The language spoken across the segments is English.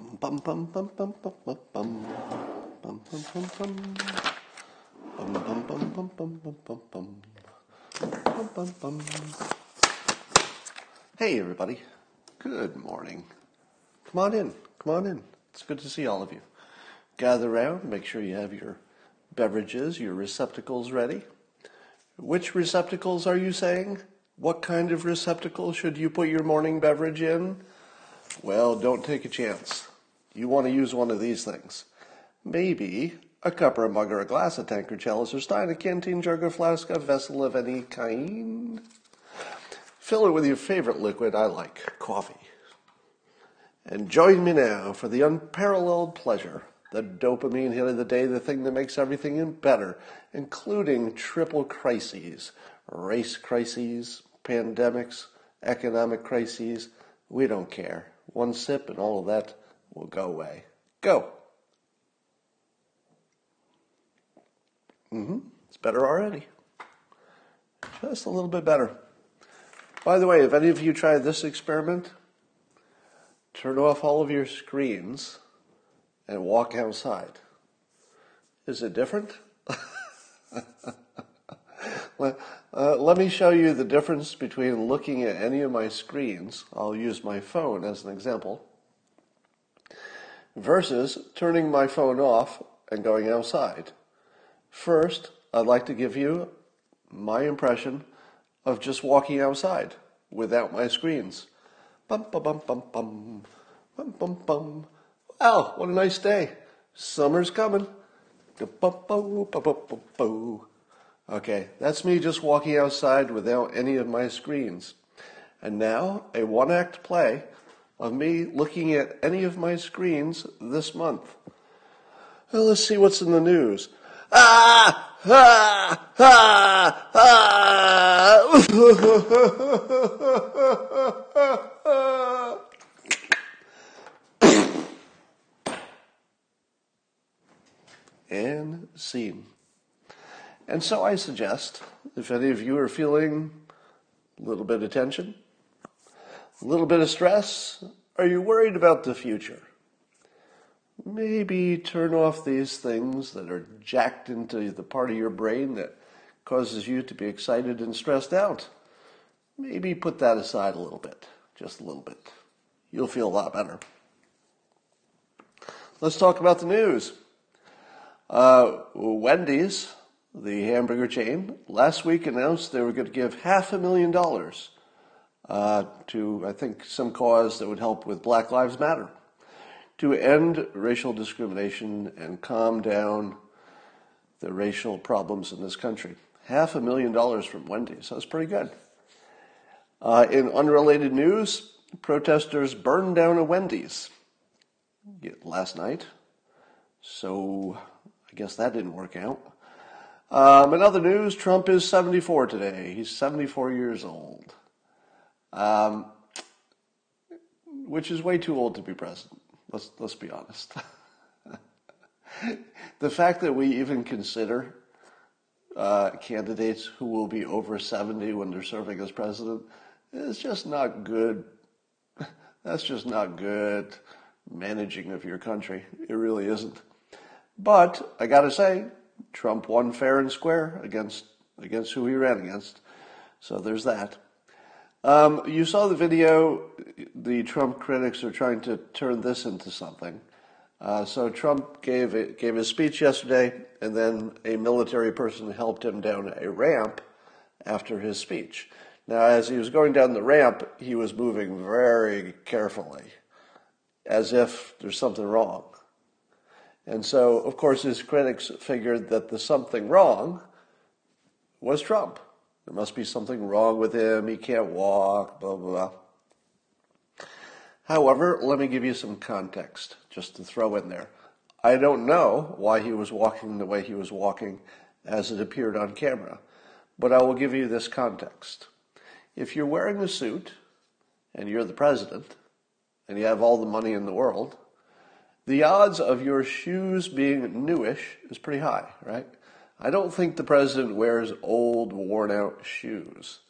Bum bum bum bum bum bum bum bum bum bum bum bum bum bum bum bum Hey everybody, good morning. Come on in, come on in. It's good to see all of you. Gather around, make sure you have your beverages, your receptacles ready. Which receptacles are you saying? What kind of receptacle should you put your morning beverage in? Well, don't take a chance. You want to use one of these things. Maybe a cup or a mug or a glass, a tankard, chalice or stein, a canteen, jug or flask, a vessel of any kind. Fill it with your favorite liquid. I like coffee. And join me now for the unparalleled pleasure, the dopamine hit of the day, the thing that makes everything better, including triple crises, race crises, pandemics, economic crises. We don't care. One sip and all of that will go away. Go. Mm-hmm. It's better already. Just a little bit better. By the way, if any of you try this experiment, turn off all of your screens and walk outside. Is it different? uh, let me show you the difference between looking at any of my screens. I'll use my phone as an example. Versus turning my phone off and going outside. First, I'd like to give you my impression of just walking outside without my screens. Bum bum bum bum bum bum bum bum. Wow, what a nice day! Summer's coming. Okay, that's me just walking outside without any of my screens. And now, a one act play of me looking at any of my screens this month. Well, let's see what's in the news. Ah! Ah! Ah! Ah! and scene. And so I suggest, if any of you are feeling a little bit of tension, a little bit of stress, are you worried about the future? Maybe turn off these things that are jacked into the part of your brain that causes you to be excited and stressed out. Maybe put that aside a little bit, just a little bit. You'll feel a lot better. Let's talk about the news. Uh, Wendy's, the hamburger chain, last week announced they were going to give half a million dollars uh, to, I think, some cause that would help with Black Lives Matter to end racial discrimination and calm down the racial problems in this country. Half a million dollars from Wendy's. That's pretty good. Uh, in unrelated news, protesters burned down a Wendy's last night. So I guess that didn't work out. Um, in other news, Trump is 74 today. He's 74 years old, um, which is way too old to be president. Let's let's be honest. the fact that we even consider uh, candidates who will be over 70 when they're serving as president is just not good. That's just not good managing of your country. It really isn't. But I got to say, Trump won fair and square against against who he ran against. So there's that. Um, you saw the video. The Trump critics are trying to turn this into something. Uh, so Trump gave it, gave his speech yesterday, and then a military person helped him down a ramp after his speech. Now, as he was going down the ramp, he was moving very carefully, as if there's something wrong. And so, of course, his critics figured that the something wrong was Trump. There must be something wrong with him. He can't walk, blah, blah, blah. However, let me give you some context just to throw in there. I don't know why he was walking the way he was walking as it appeared on camera, but I will give you this context. If you're wearing a suit and you're the president and you have all the money in the world, the odds of your shoes being newish is pretty high, right? I don't think the president wears old, worn out shoes.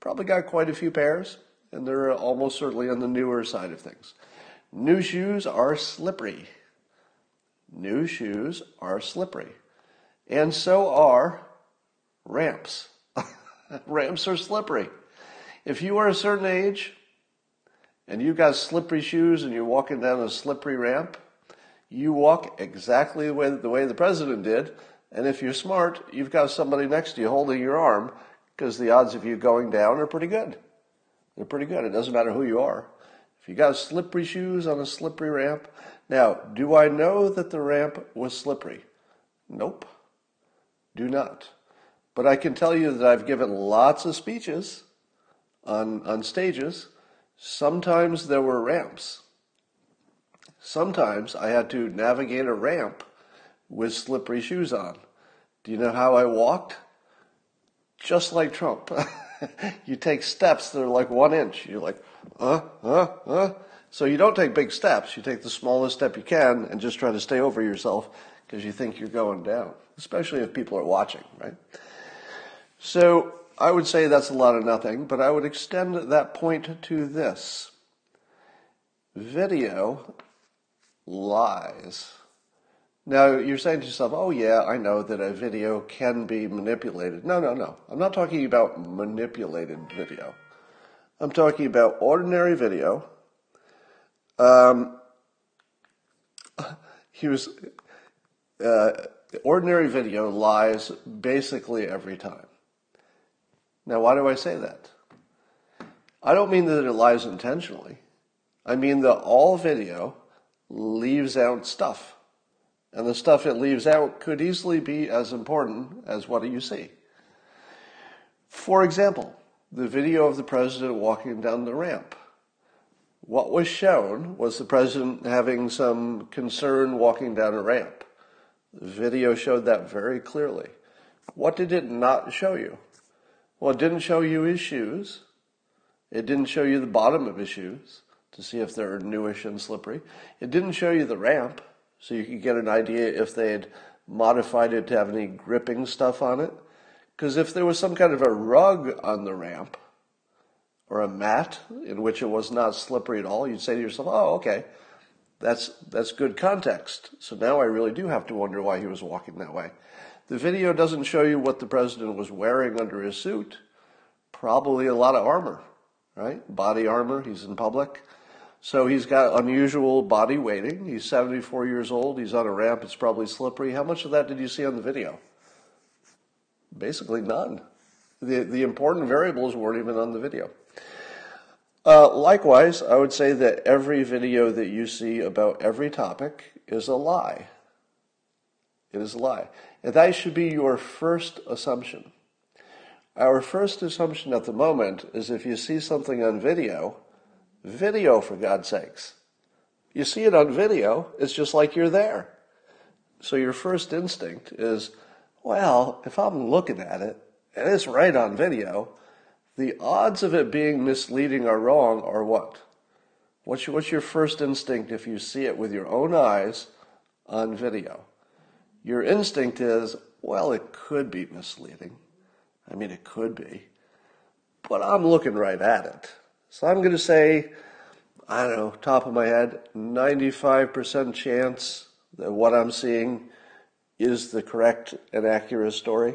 Probably got quite a few pairs, and they're almost certainly on the newer side of things. New shoes are slippery. New shoes are slippery. And so are ramps. ramps are slippery. If you are a certain age and you've got slippery shoes and you're walking down a slippery ramp, you walk exactly the way, the way the president did. And if you're smart, you've got somebody next to you holding your arm because the odds of you going down are pretty good. They're pretty good. It doesn't matter who you are. If you got slippery shoes on a slippery ramp, now, do I know that the ramp was slippery? Nope. Do not. But I can tell you that I've given lots of speeches on, on stages. Sometimes there were ramps. Sometimes I had to navigate a ramp with slippery shoes on. Do you know how I walked? Just like Trump. you take steps that are like one inch. You're like, uh, uh, uh. So you don't take big steps. You take the smallest step you can and just try to stay over yourself because you think you're going down, especially if people are watching, right? So I would say that's a lot of nothing, but I would extend that point to this. Video lies. Now, you're saying to yourself, oh, yeah, I know that a video can be manipulated. No, no, no. I'm not talking about manipulated video. I'm talking about ordinary video. Um, he was, uh, ordinary video lies basically every time. Now, why do I say that? I don't mean that it lies intentionally. I mean that all video leaves out stuff. And the stuff it leaves out could easily be as important as what you see. For example, the video of the president walking down the ramp. What was shown was the president having some concern walking down a ramp. The video showed that very clearly. What did it not show you? Well, it didn't show you his shoes. It didn't show you the bottom of his shoes to see if they're newish and slippery. It didn't show you the ramp so you could get an idea if they had modified it to have any gripping stuff on it. Because if there was some kind of a rug on the ramp or a mat in which it was not slippery at all, you'd say to yourself, "Oh, okay, that's that's good context." So now I really do have to wonder why he was walking that way. The video doesn't show you what the president was wearing under his suit. Probably a lot of armor, right? Body armor. He's in public. So he's got unusual body weighting. He's 74 years old. He's on a ramp. It's probably slippery. How much of that did you see on the video? Basically none. The, the important variables weren't even on the video. Uh, likewise, I would say that every video that you see about every topic is a lie. It is a lie. And that should be your first assumption. Our first assumption at the moment is if you see something on video, Video, for God's sakes. You see it on video, it's just like you're there. So your first instinct is, well, if I'm looking at it and it's right on video, the odds of it being misleading or wrong are what? What's your, what's your first instinct if you see it with your own eyes on video? Your instinct is, well, it could be misleading. I mean, it could be. But I'm looking right at it. So I'm going to say, I don't know, top of my head, 95% chance that what I'm seeing is the correct and accurate story.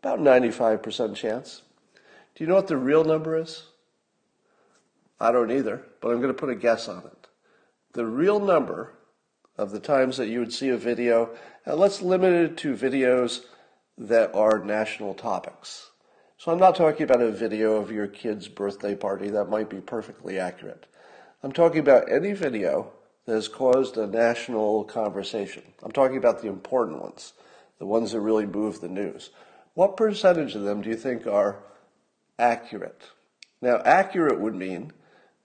About 95% chance. Do you know what the real number is? I don't either, but I'm going to put a guess on it. The real number of the times that you would see a video, and let's limit it to videos that are national topics. So I'm not talking about a video of your kid's birthday party. That might be perfectly accurate. I'm talking about any video that has caused a national conversation. I'm talking about the important ones, the ones that really move the news. What percentage of them do you think are accurate? Now, accurate would mean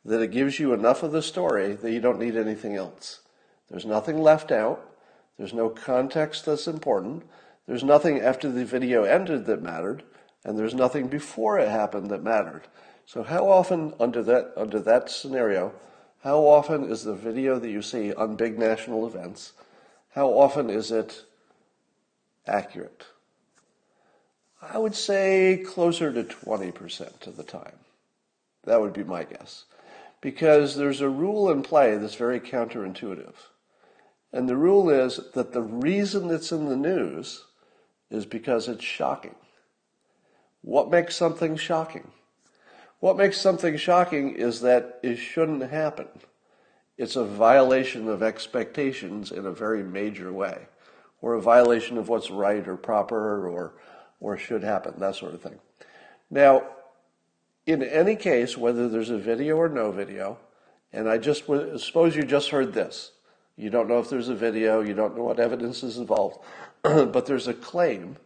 that it gives you enough of the story that you don't need anything else. There's nothing left out. There's no context that's important. There's nothing after the video ended that mattered and there's nothing before it happened that mattered. So how often under that under that scenario, how often is the video that you see on big national events, how often is it accurate? I would say closer to 20% of the time. That would be my guess. because there's a rule in play that's very counterintuitive. And the rule is that the reason it's in the news is because it's shocking. What makes something shocking? What makes something shocking is that it shouldn't happen. It's a violation of expectations in a very major way, or a violation of what's right or proper or, or should happen, that sort of thing. Now, in any case, whether there's a video or no video, and I just suppose you just heard this. You don't know if there's a video, you don't know what evidence is involved, but there's a claim,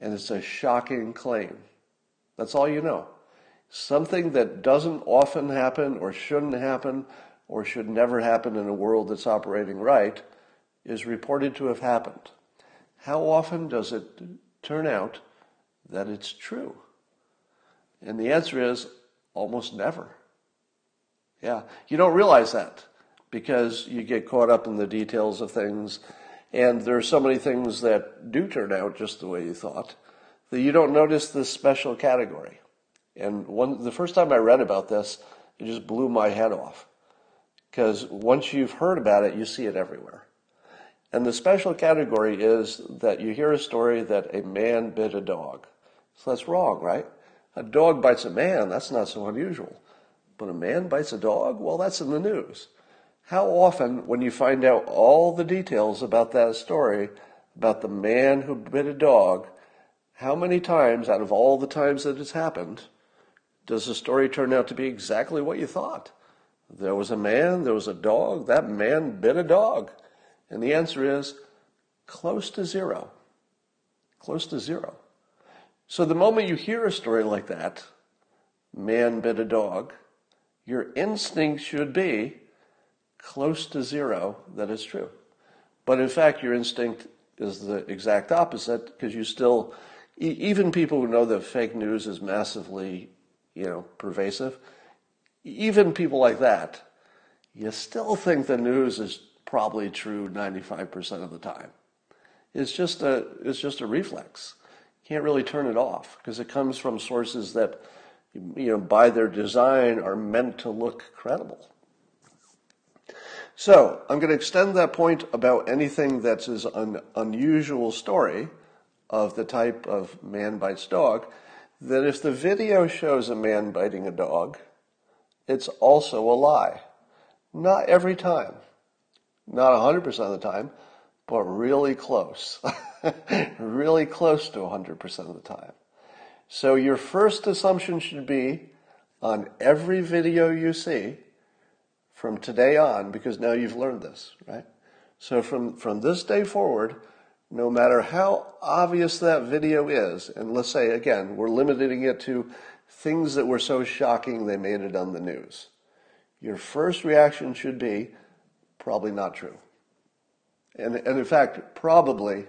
and it's a shocking claim. That's all you know. Something that doesn't often happen or shouldn't happen or should never happen in a world that's operating right is reported to have happened. How often does it turn out that it's true? And the answer is almost never. Yeah, you don't realize that because you get caught up in the details of things, and there are so many things that do turn out just the way you thought that you don't notice this special category. And one, the first time I read about this, it just blew my head off. Because once you've heard about it, you see it everywhere. And the special category is that you hear a story that a man bit a dog. So that's wrong, right? A dog bites a man, that's not so unusual. But a man bites a dog? Well, that's in the news. How often, when you find out all the details about that story, about the man who bit a dog, how many times out of all the times that it's happened does the story turn out to be exactly what you thought? There was a man, there was a dog, that man bit a dog. And the answer is close to zero. Close to zero. So the moment you hear a story like that, man bit a dog, your instinct should be close to zero that it's true. But in fact, your instinct is the exact opposite because you still, even people who know that fake news is massively, you know, pervasive, even people like that, you still think the news is probably true 95% of the time. It's just a, it's just a reflex You can't really turn it off because it comes from sources that, you know, by their design are meant to look credible. So I'm going to extend that point about anything that's an unusual story of the type of man bites dog, that if the video shows a man biting a dog, it's also a lie. Not every time, not 100% of the time, but really close. really close to 100% of the time. So your first assumption should be on every video you see from today on, because now you've learned this, right? So from, from this day forward, no matter how obvious that video is, and let's say again, we're limiting it to things that were so shocking they made it on the news. Your first reaction should be probably not true. And, and in fact, probably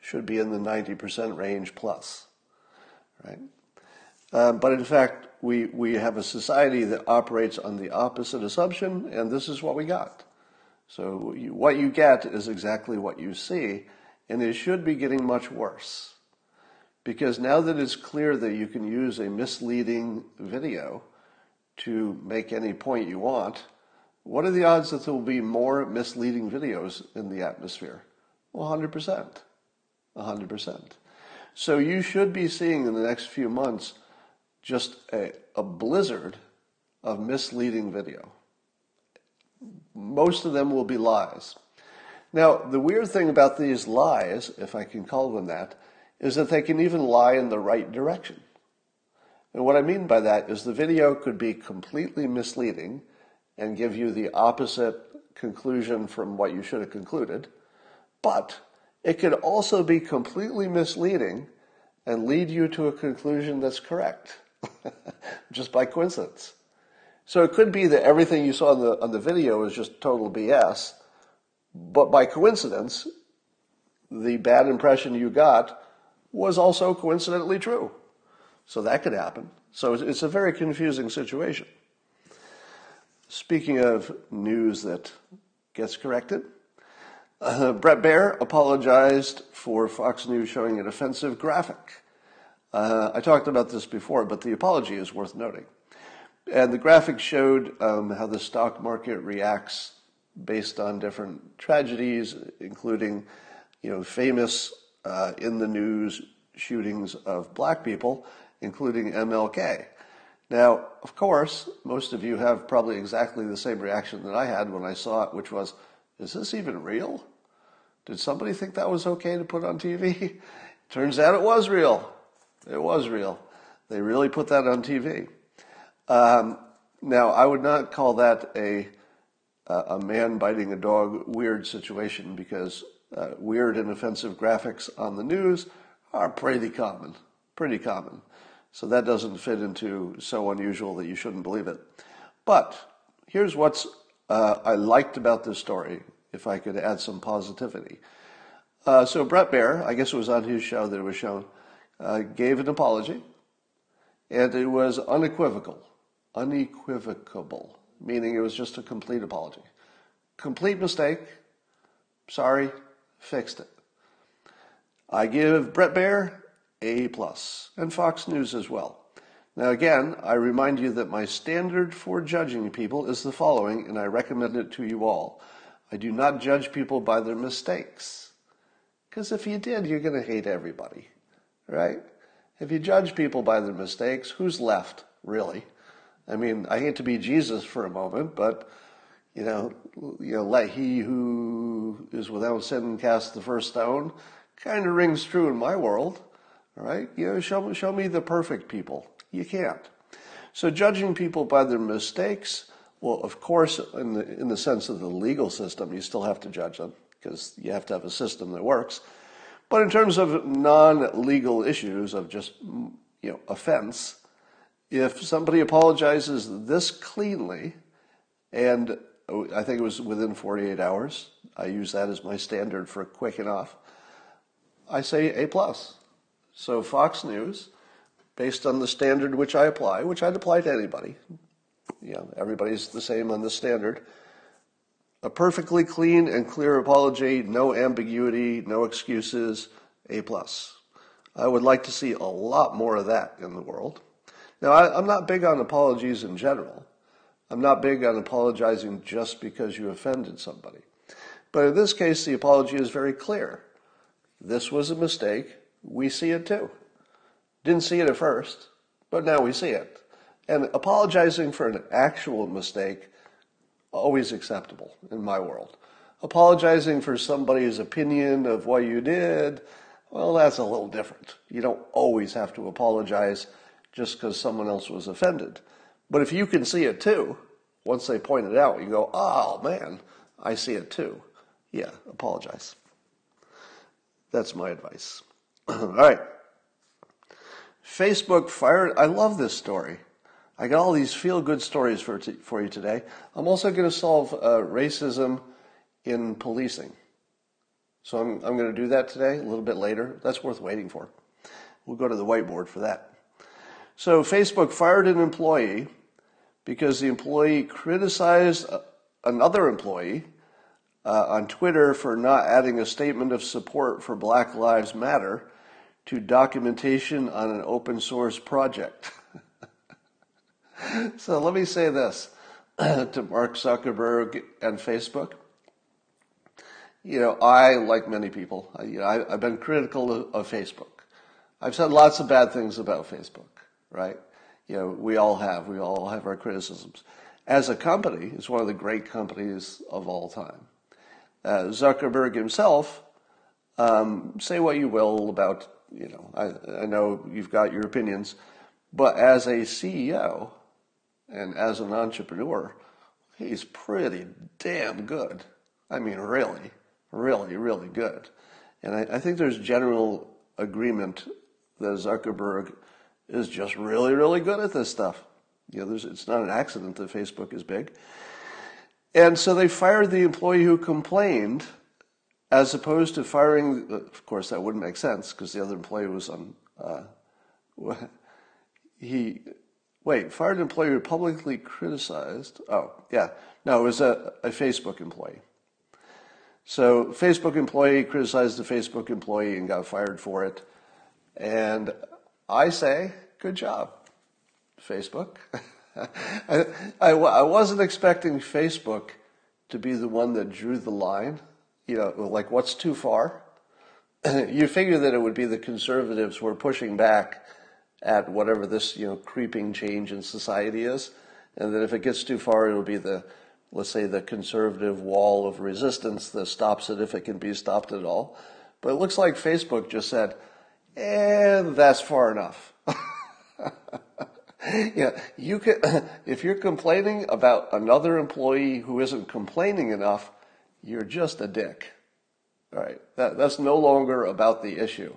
should be in the 90% range plus, right? Um, but in fact, we, we have a society that operates on the opposite assumption, and this is what we got. So you, what you get is exactly what you see, and it should be getting much worse. Because now that it's clear that you can use a misleading video to make any point you want, what are the odds that there will be more misleading videos in the atmosphere? Well, 100%. 100%. So you should be seeing in the next few months just a, a blizzard of misleading video. Most of them will be lies. Now, the weird thing about these lies, if I can call them that, is that they can even lie in the right direction. And what I mean by that is the video could be completely misleading and give you the opposite conclusion from what you should have concluded, but it could also be completely misleading and lead you to a conclusion that's correct, just by coincidence. So it could be that everything you saw on the, on the video is just total BS, but by coincidence, the bad impression you got was also coincidentally true. So that could happen. So it's a very confusing situation. Speaking of news that gets corrected, uh, Bret Baier apologized for Fox News showing an offensive graphic. Uh, I talked about this before, but the apology is worth noting. And the graphic showed um, how the stock market reacts based on different tragedies, including, you know, famous uh, in the news shootings of black people, including MLK. Now, of course, most of you have probably exactly the same reaction that I had when I saw it, which was, is this even real? Did somebody think that was okay to put on TV? Turns out it was real. It was real. They really put that on TV. Um, now, I would not call that a a man biting a dog weird situation because uh, weird and offensive graphics on the news are pretty common, pretty common. So that doesn't fit into so unusual that you shouldn't believe it. But here's what's uh, I liked about this story, if I could add some positivity. Uh, so Bret Baier, I guess it was on his show that it was shown, uh, gave an apology, and it was unequivocal, unequivocable, meaning it was just a complete apology. Complete mistake. Sorry, fixed it. I give Bret Baier A plus and Fox News as well. Now again, I remind you that my standard for judging people is the following, and I recommend it to you all. I do not judge people by their mistakes. Because if you did, you're going to hate everybody, right? If you judge people by their mistakes, who's left, really? I mean, I hate to be Jesus for a moment, but you know, you know, let he who is without sin cast the first stone, kind of rings true in my world. All right, you know, show show me the perfect people. You can't. So judging people by their mistakes, well, of course, in the in the sense of the legal system, you still have to judge them because you have to have a system that works. But in terms of non-legal issues of just you know offense, if somebody apologizes this cleanly and oh, I think it was within 48 hours. I use that as my standard for quick enough. I say A plus. So Fox News, based on the standard which I apply, which I'd apply to anybody. You know, everybody's the same on the standard. A perfectly clean and clear apology, no ambiguity, no excuses, A plus. I would like to see a lot more of that in the world. Now, I, am not big on apologies in general. I'm not big on apologizing just because you offended somebody. But in this case, the apology is very clear. This was a mistake. We see it too. Didn't see it at first, but now we see it. And apologizing for an actual mistake, always acceptable in my world. Apologizing for somebody's opinion of what you did, well, that's a little different. You don't always have to apologize just because someone else was offended. But if you can see it too, once they point it out, you go, oh man, I see it too. Yeah, apologize. That's my advice. All right. Facebook fired. I love this story. I got all these feel good stories for, t- for you today. I'm also going to solve uh, racism in policing. So I'm, I'm going to do that today, a little bit later. That's worth waiting for. We'll go to the whiteboard for that. So Facebook fired an employee because the employee criticized another employee uh, on Twitter for not adding a statement of support for Black Lives Matter to documentation on an open source project. so let me say this to Mark Zuckerberg and Facebook. You know, I, like many people, I, you know, I, have been critical of, of Facebook. I've said lots of bad things about Facebook, right? you know, we all have. We all have our criticisms. As a company, it's one of the great companies of all time. Uh, Zuckerberg himself, um, say what you will about, you know, I, I know you've got your opinions, but as a CEO and as an entrepreneur, he's pretty damn good. I mean, really, really, really good. And I, I think there's general agreement that Zuckerberg is just really, really good at this stuff. You know, it's not an accident that Facebook is big. And so they fired the employee who complained, as opposed to firing. Of course, that wouldn't make sense because the other employee was on. Uh, he wait fired employee publicly criticized. Oh, yeah, no, it was a, a Facebook employee. So Facebook employee criticized the Facebook employee and got fired for it. And I say, good job, Facebook. I, I, I wasn't expecting Facebook to be the one that drew the line. You know, like what's too far? you figure that it would be the conservatives who are pushing back at whatever this, you know, creeping change in society is. And that if it gets too far, it'll be the, let's say, the conservative wall of resistance that stops it if it can be stopped at all. But it looks like Facebook just said, and eh, that's far enough. yeah, you can, if you're complaining about another employee who isn't complaining enough, you're just a dick. All right. That, that's no longer about the issue.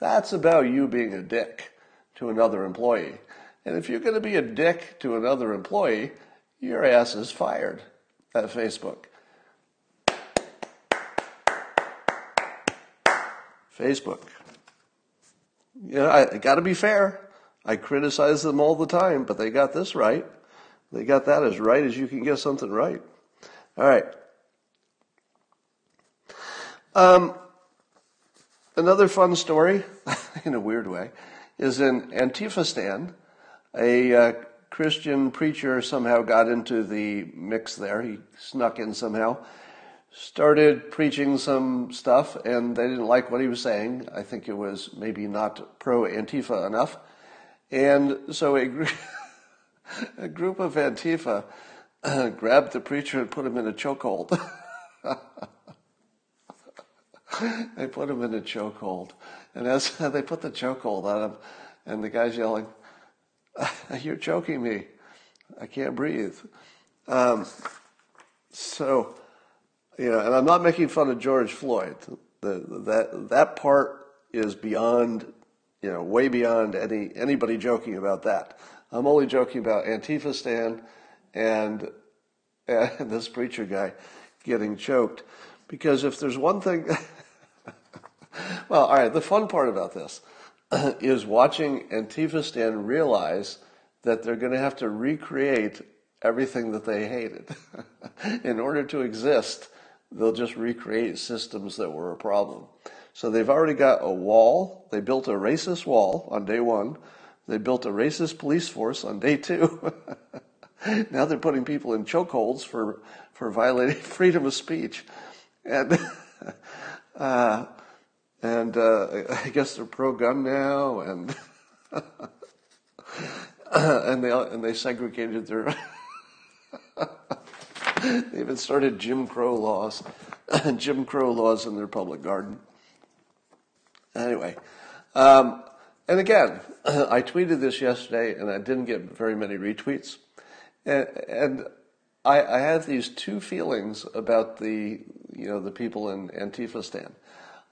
That's about you being a dick to another employee. And if you're going to be a dick to another employee, your ass is fired at Facebook. Facebook. You know, I, I got to be fair. I criticize them all the time, but they got this right. They got that as right as you can get something right. All right. Um, another fun story, in a weird way, is in Antifistan. A uh, Christian preacher somehow got into the mix there. He snuck in somehow, started preaching some stuff, and they didn't like what he was saying. I think it was maybe not pro Antifa enough. And so a, gr- a group of Antifa grabbed the preacher and put him in a chokehold. they put him in a chokehold. And as they put the chokehold on him, and the guy's yelling, You're choking me. I can't breathe. Um, so, you know, and I'm not making fun of George Floyd. The, that, that part is beyond, you know, way beyond any, anybody joking about that. I'm only joking about Antifa Stan and, and this preacher guy getting choked. Because if there's one thing, well, all right, the fun part about this is watching Antifa Stan realize that they're going to have to recreate everything that they hated. In order to exist, they'll just recreate systems that were a problem. So they've already got a wall. They built a racist wall on day one. They built a racist police force on day two. now they're putting people in chokeholds for, for violating freedom of speech. And uh, and uh, I guess they're pro-gun now, and and they and they segregated their. they even started Jim Crow laws, Jim Crow laws in their public garden. Anyway, um, and again, I tweeted this yesterday, and I didn't get very many retweets, and, and I, I have these two feelings about the you know the people in Antifa stand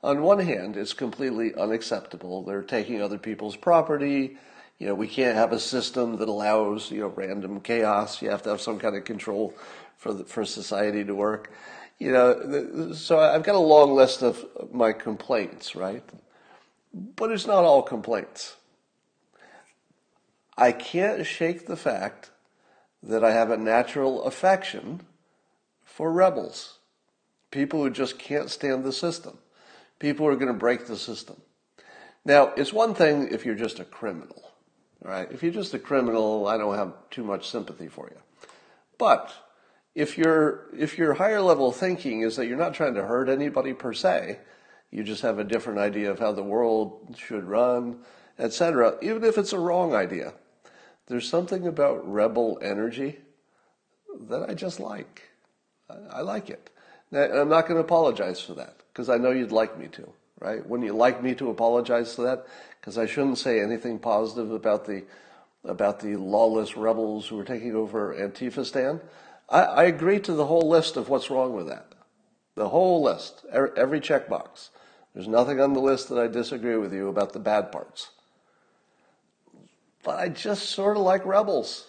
on one hand, it's completely unacceptable. They're taking other people's property. You know, we can't have a system that allows, you know, random chaos. You have to have some kind of control for the, for society to work. You know, so I've got a long list of my complaints, right? But it's not all complaints. I can't shake the fact that I have a natural affection for rebels, people who just can't stand the system people are going to break the system. Now, it's one thing if you're just a criminal, right? If you're just a criminal, I don't have too much sympathy for you. But if your if your higher level thinking is that you're not trying to hurt anybody per se, you just have a different idea of how the world should run, etc. Even if it's a wrong idea, there's something about rebel energy that I just like. I, like it. Now, I'm not going to apologize for that because I know you'd like me to, right? Wouldn't you like me to apologize for that? Because I shouldn't say anything positive about the about the lawless rebels who are taking over Antifistan. I, I agree to the whole list of what's wrong with that. The whole list, every checkbox. There's nothing on the list that I disagree with you about the bad parts. But I just sort of like rebels.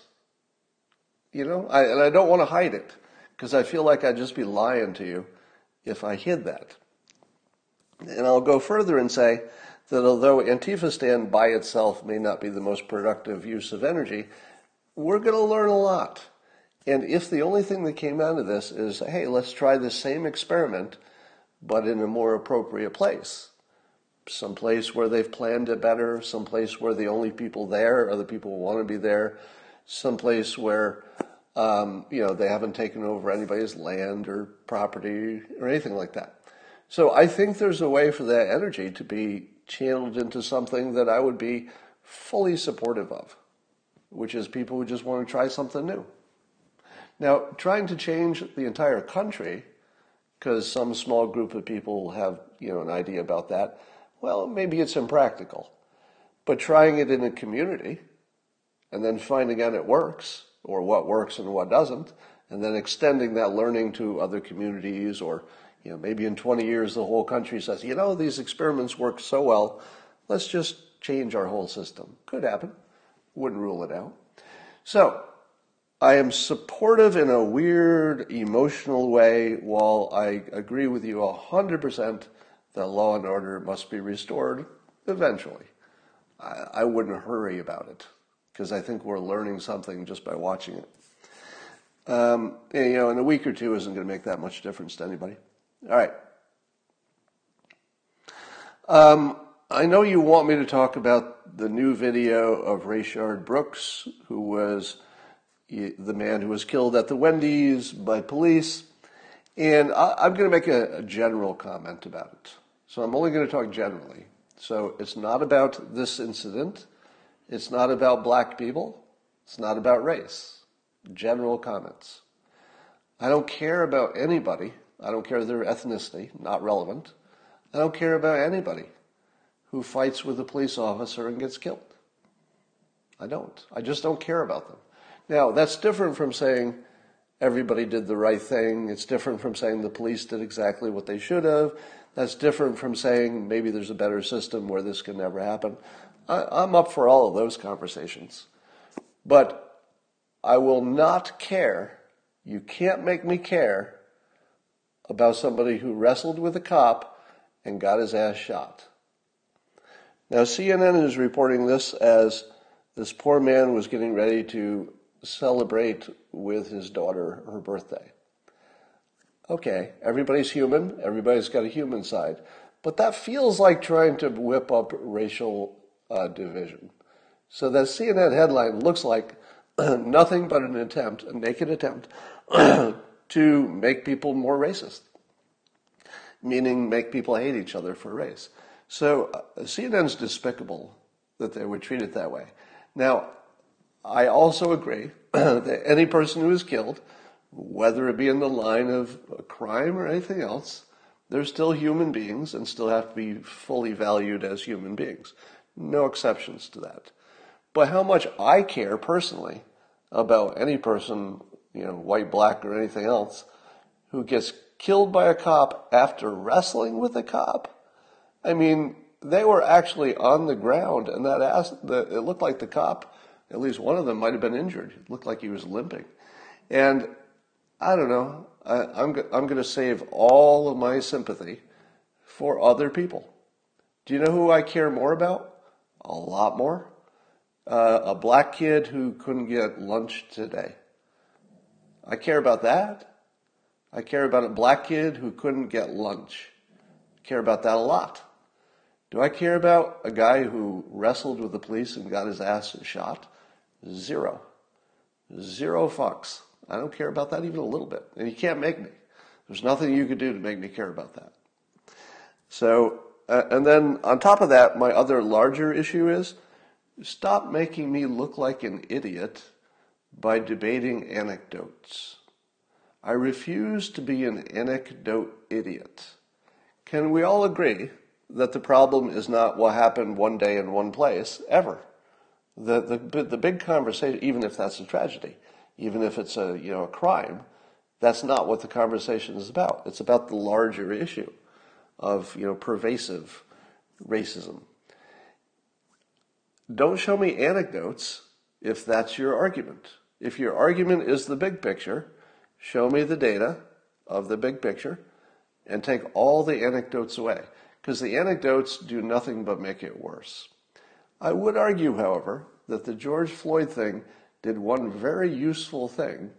You know, I, and I don't want to hide it because I feel like I'd just be lying to you if I hid that. And I'll go further and say that although Antifistan by itself may not be the most productive use of energy, we're going to learn a lot. And if the only thing that came out of this is, hey, let's try the same experiment, but in a more appropriate place, some place where they've planned it better, some place where the only people there are the people who want to be there, some place where um, you know they haven't taken over anybody's land or property or anything like that. So I think there's a way for that energy to be channeled into something that I would be fully supportive of, which is people who just want to try something new. Now, trying to change the entire country because some small group of people have you know an idea about that, well, maybe it's impractical. But trying it in a community and then finding out it works or what works and what doesn't, and then extending that learning to other communities or you know, maybe in 20 years the whole country says, you know, these experiments work so well, let's just change our whole system. Could happen. Wouldn't rule it out. So, I am supportive in a weird, emotional way, while I agree with you 100% that law and order must be restored eventually. I, I wouldn't hurry about it because I think we're learning something just by watching it. Um, and, you know, in a week or two isn't going to make that much difference to anybody. All right. Um, I know you want me to talk about the new video of Rayshard Brooks, who was the man who was killed at the Wendy's by police. And I, am going to make a, a general comment about it. So I'm only going to talk generally. So it's not about this incident. It's not about black people. It's not about race. General comments. I don't care about anybody I don't care their ethnicity, not relevant. I don't care about anybody who fights with a police officer and gets killed. I don't. I just don't care about them. Now, that's different from saying everybody did the right thing. It's different from saying the police did exactly what they should have. That's different from saying maybe there's a better system where this can never happen. I, am up for all of those conversations. But I will not care. You can't make me care about somebody who wrestled with a cop and got his ass shot. Now, CNN is reporting this as this poor man was getting ready to celebrate with his daughter her birthday. Okay, everybody's human, everybody's got a human side, but that feels like trying to whip up racial uh, division. So that CNN headline looks like nothing but an attempt, a naked attempt, to make people more racist, meaning make people hate each other for race. So uh, CNN's despicable that they would treat it that way. Now, I also agree that any person who is killed, whether it be in the line of a crime or anything else, they're still human beings and still have to be fully valued as human beings. No exceptions to that. But how much I care personally about any person you know, white, black, or anything else, who gets killed by a cop after wrestling with a cop. I mean, they were actually on the ground, and that the, it looked like the cop, at least one of them, might have been injured. It looked like he was limping. And I don't know, I, I'm, I'm going to save all of my sympathy for other people. Do you know who I care more about? A lot more. Uh, a black kid who couldn't get lunch today. I care about that. I care about a black kid who couldn't get lunch. I care about that a lot. Do I care about a guy who wrestled with the police and got his ass shot? Zero. Zero fucks. I don't care about that even a little bit. And you can't make me. There's nothing you could do to make me care about that. So, uh, and then on top of that, my other larger issue is stop making me look like an idiot by debating anecdotes. I refuse to be an anecdote idiot. Can we all agree that the problem is not what happened one day in one place, ever? The, the, the big conversation, even if that's a tragedy, even if it's a, you know, a crime, that's not what the conversation is about. It's about the larger issue of you know, pervasive racism. Don't show me anecdotes if that's your argument. If your argument is the big picture, show me the data of the big picture and take all the anecdotes away, because the anecdotes do nothing but make it worse. I would argue, however, that the George Floyd thing did one very useful thing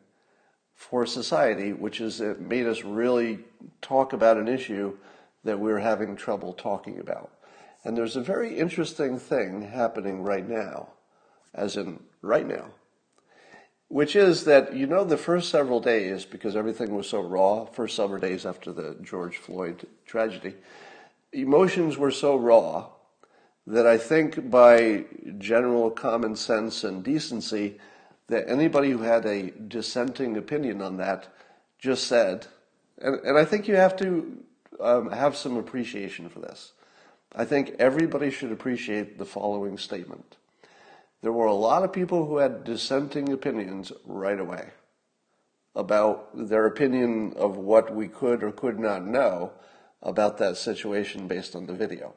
for society, which is it made us really talk about an issue that we're having trouble talking about. And there's a very interesting thing happening right now, as in right now, which is that, you know, the first several days, because everything was so raw, first several days after the George Floyd tragedy, emotions were so raw that I think by general common sense and decency, that anybody who had a dissenting opinion on that just said, and, and I think you have to um, have some appreciation for this. I think everybody should appreciate the following statement. There were a lot of people who had dissenting opinions right away about their opinion of what we could or could not know about that situation based on the video.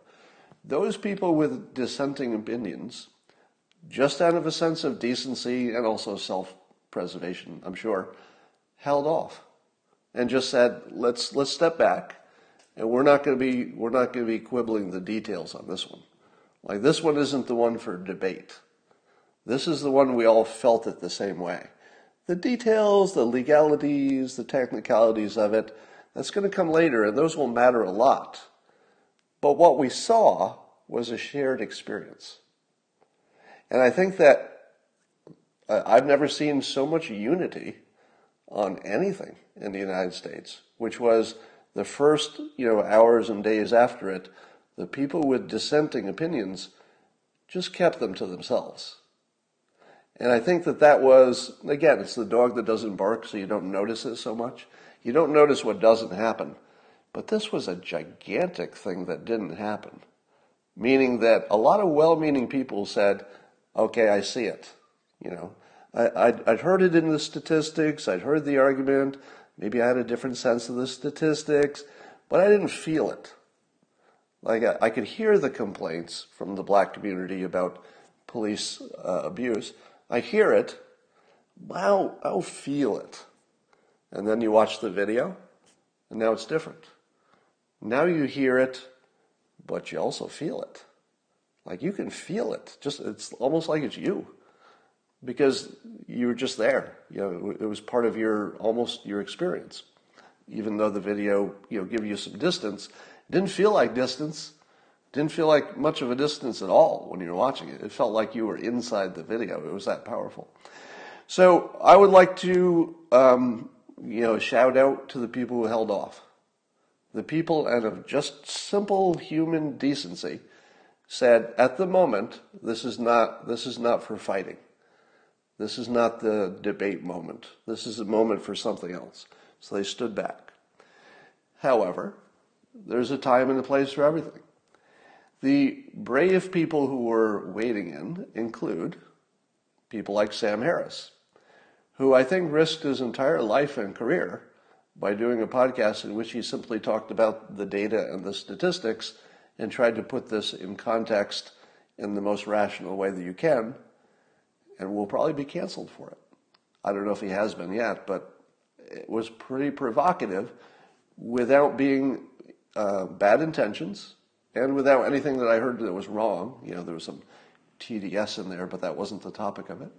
Those people with dissenting opinions, just out of a sense of decency and also self preservation, I'm sure, held off and just said, let's, let's step back and we're not going to be, we're not going to be quibbling the details on this one. Like this one isn't the one for debate. This is the one we all felt it the same way. The details, the legalities, the technicalities of it, that's going to come later and those will matter a lot. But what we saw was a shared experience. And I think that I've never seen so much unity on anything in the United States, which was the first, you know, hours and days after it, the people with dissenting opinions just kept them to themselves. And I think that that was, again, it's the dog that doesn't bark, so you don't notice it so much. You don't notice what doesn't happen. But this was a gigantic thing that didn't happen. Meaning that a lot of well meaning people said, okay, I see it. You know, I, would I'd heard it in the statistics, I'd heard the argument, maybe I had a different sense of the statistics, but I didn't feel it. Like I, I could hear the complaints from the black community about police uh, abuse. I hear it, but I don't, I don't feel it. And then you watch the video, and now it's different. Now you hear it, but you also feel it. Like you can feel it. Just it's almost like it's you. Because you were just there. You know, it was part of your almost your experience. Even though the video, you know, give you some distance, it didn't feel like distance. Didn't feel like much of a distance at all when you were watching it. It felt like you were inside the video. It was that powerful. So I would like to, um, you know, shout out to the people who held off the people out of just simple human decency said, at the moment, this is not, this is not for fighting. This is not the debate moment. This is a moment for something else. So they stood back. However, there's a time and a place for everything. The brave people who were waiting in include people like Sam Harris, who I think risked his entire life and career by doing a podcast in which he simply talked about the data and the statistics and tried to put this in context in the most rational way that you can, and will probably be canceled for it. I don't know if he has been yet, but it was pretty provocative without being uh, bad intentions and without anything that I heard that was wrong. You know, there was some TDS in there, but that wasn't the topic of it.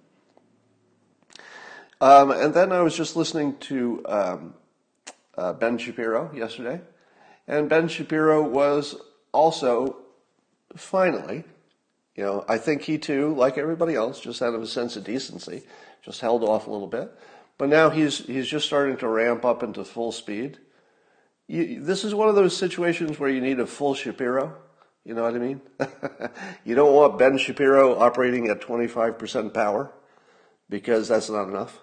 Um, and then I was just listening to um, uh, Ben Shapiro yesterday. And Ben Shapiro was also, finally, you know, I think he too, like everybody else, just out of a sense of decency, just held off a little bit. But now he's, he's just starting to ramp up into full speed. You, this is one of those situations where you need a full Shapiro. You know what I mean? you don't want Ben Shapiro operating at 25% power because that's not enough.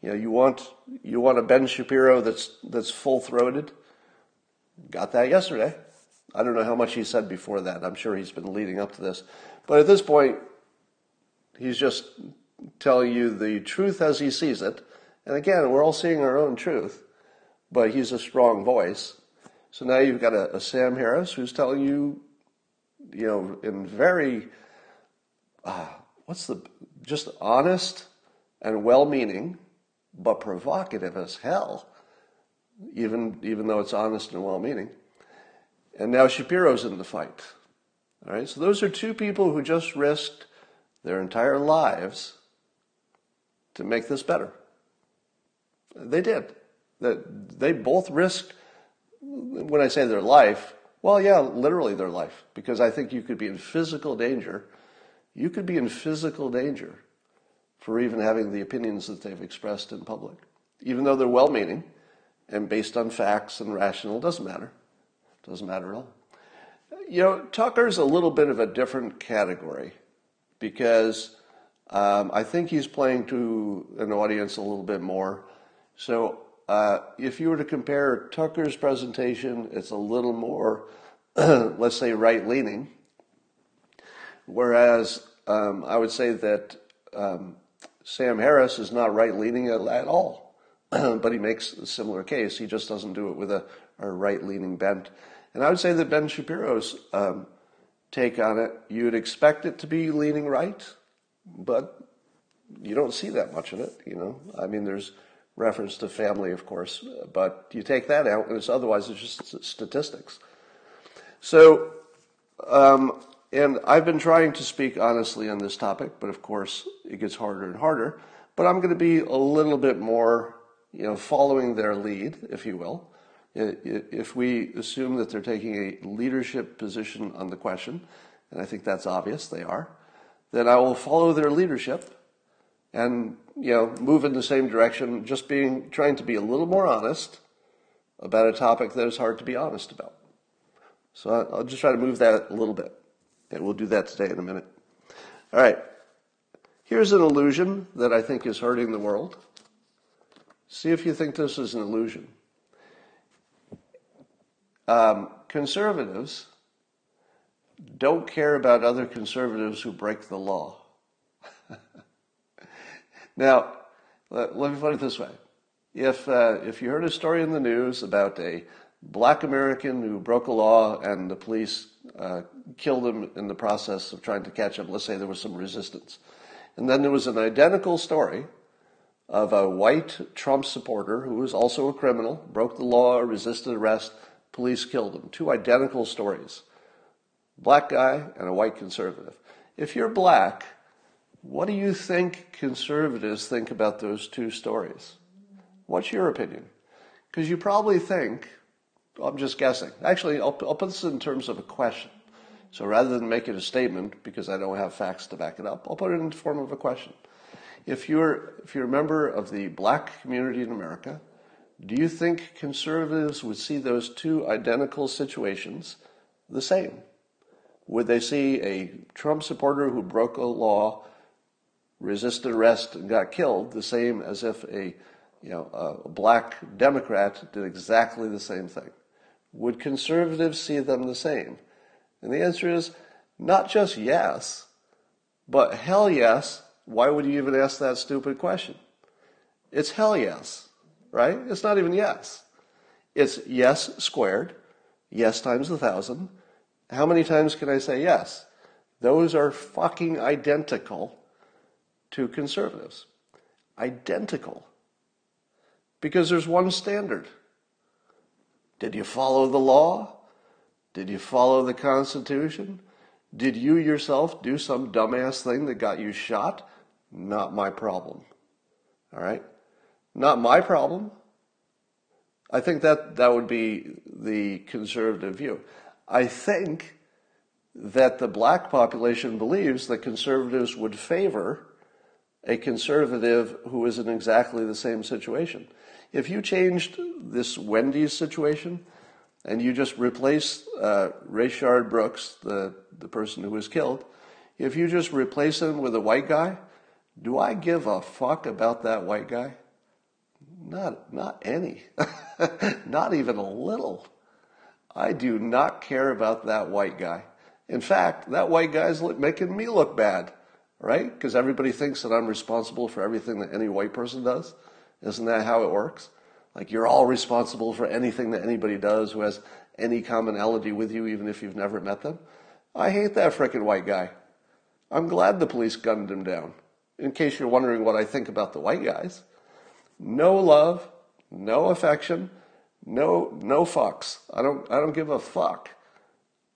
You know, you want you want a Ben Shapiro that's that's full throated. Got that yesterday. I don't know how much he said before that. I'm sure he's been leading up to this, but at this point, he's just telling you the truth as he sees it. And again, we're all seeing our own truth, but he's a strong voice. So now you've got a, a Sam Harris who's telling you, you know, in very, uh, what's the, just honest and well-meaning but provocative as hell, even, even though it's honest and well meaning. And now Shapiro's in the fight. All right, so those are two people who just risked their entire lives to make this better. They did. That they both risked. When I say their life, well, yeah, literally their life, because I think you could be in physical danger. You could be in physical danger for even having the opinions that they've expressed in public. Even though they're well meaning and based on facts and rational, doesn't matter. Doesn't matter at all. You know, Tucker's a little bit of a different category because um, I think he's playing to an audience a little bit more. So uh, if you were to compare Tucker's presentation, it's a little more, let's say, right leaning. Whereas um, I would say that um, Sam Harris is not right leaning at, at all, but he makes a similar case. He just doesn't do it with a, a right leaning bent. And I would say that Ben Shapiro's um, take on it, you'd expect it to be leaning right, but you don't see that much of it, you know. I mean, there's reference to family, of course, but you take that out, and it's otherwise it's just statistics. So, um, and I've been trying to speak honestly on this topic, but of course it gets harder and harder. But I'm going to be a little bit more, you know, following their lead, if you will. If we assume that they're taking a leadership position on the question, and I think that's obvious they are, then I will follow their leadership and you know move in the same direction, just being trying to be a little more honest about a topic that is hard to be honest about. So I'll just try to move that a little bit. And we'll do that today in a minute. All right. Here's an illusion that I think is hurting the world. See if you think this is an illusion. Um, conservatives don't care about other conservatives who break the law. Now, let, let, me put it this way. If, uh, if you heard a story in the news about a black American who broke a law and the police uh, killed him in the process of trying to catch him. Let's say there was some resistance. And then there was an identical story of a white Trump supporter who was also a criminal, broke the law, resisted arrest, police killed him. Two identical stories. Black guy and a white conservative. If you're black, what do you think conservatives think about those two stories? What's your opinion? Because you probably think I'm just guessing. Actually, I'll, I'll put this in terms of a question. So rather than make it a statement, because I don't have facts to back it up, I'll put it in the form of a question. If you're, if you're a member of the black community in America, do you think conservatives would see those two identical situations the same? Would they see a Trump supporter who broke a law, resisted arrest, and got killed the same as if a you know, a black Democrat did exactly the same thing? Would conservatives see them the same? And the answer is not just yes, but hell yes. Why would you even ask that stupid question? It's hell yes, right? It's not even yes. It's yes squared, yes times a thousand. How many times can I say yes? Those are fucking identical to conservatives. Identical. Because there's one standard. Did you follow the law? Did you follow the Constitution? Did you yourself do some dumbass thing that got you shot? Not my problem. All right? Not my problem. I think that that would be the conservative view. I think that the black population believes that conservatives would favor a conservative who is in exactly the same situation. If you changed this Wendy's situation and you just replace uh, Rayshard Brooks, the, the person who was killed, if you just replace him with a white guy, do I give a fuck about that white guy? Not, not any. not even a little. I do not care about that white guy. In fact, that white guy's making me look bad, right? Because everybody thinks that I'm responsible for everything that any white person does. Isn't that how it works? Like you're all responsible for anything that anybody does who has any commonality with you, even if you've never met them. I hate that frickin' white guy. I'm glad the police gunned him down. In case you're wondering what I think about the white guys. No love, no affection, no no fucks. I don't I don't give a fuck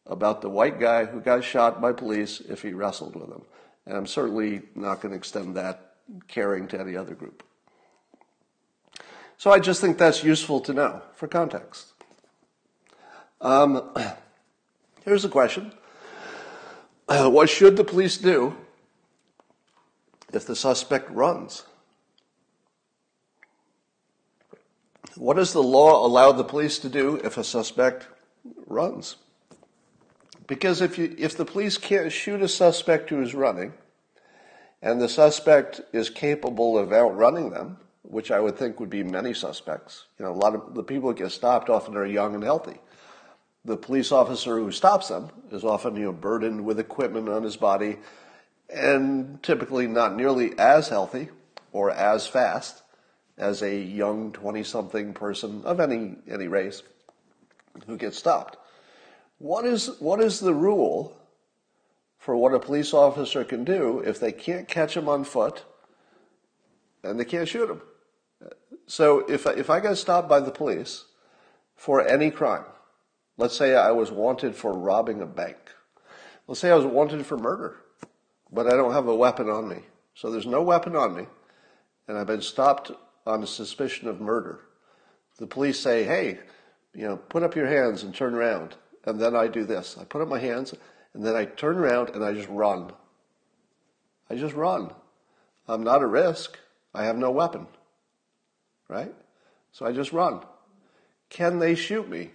about the white guy who got shot by police if he wrestled with them. And I'm certainly not going to extend that caring to any other group. So I just think that's useful to know for context. Um, here's a question uh, What should the police do if the suspect runs? What does the law allow the police to do if a suspect runs? Because if, you, if the police can't shoot a suspect who is running, and the suspect is capable of outrunning them, which I would think would be many suspects. You know, a lot of the people who get stopped often are young and healthy. The police officer who stops them is often, you know, burdened with equipment on his body and typically not nearly as healthy or as fast as a young 20 something person of any, any race who gets stopped. What is, what is the rule for what a police officer can do if they can't catch him on foot and they can't shoot him? So if, if I get stopped by the police for any crime, let's say I was wanted for robbing a bank. Let's say I was wanted for murder, but I don't have a weapon on me. So there's no weapon on me, and I've been stopped on a suspicion of murder. The police say, hey, you know, put up your hands and turn around. And then I do this. I put up my hands and then I turn around and I just run. I just run. I'm not at risk. I have no weapon. Right? So I just run. Can they shoot me?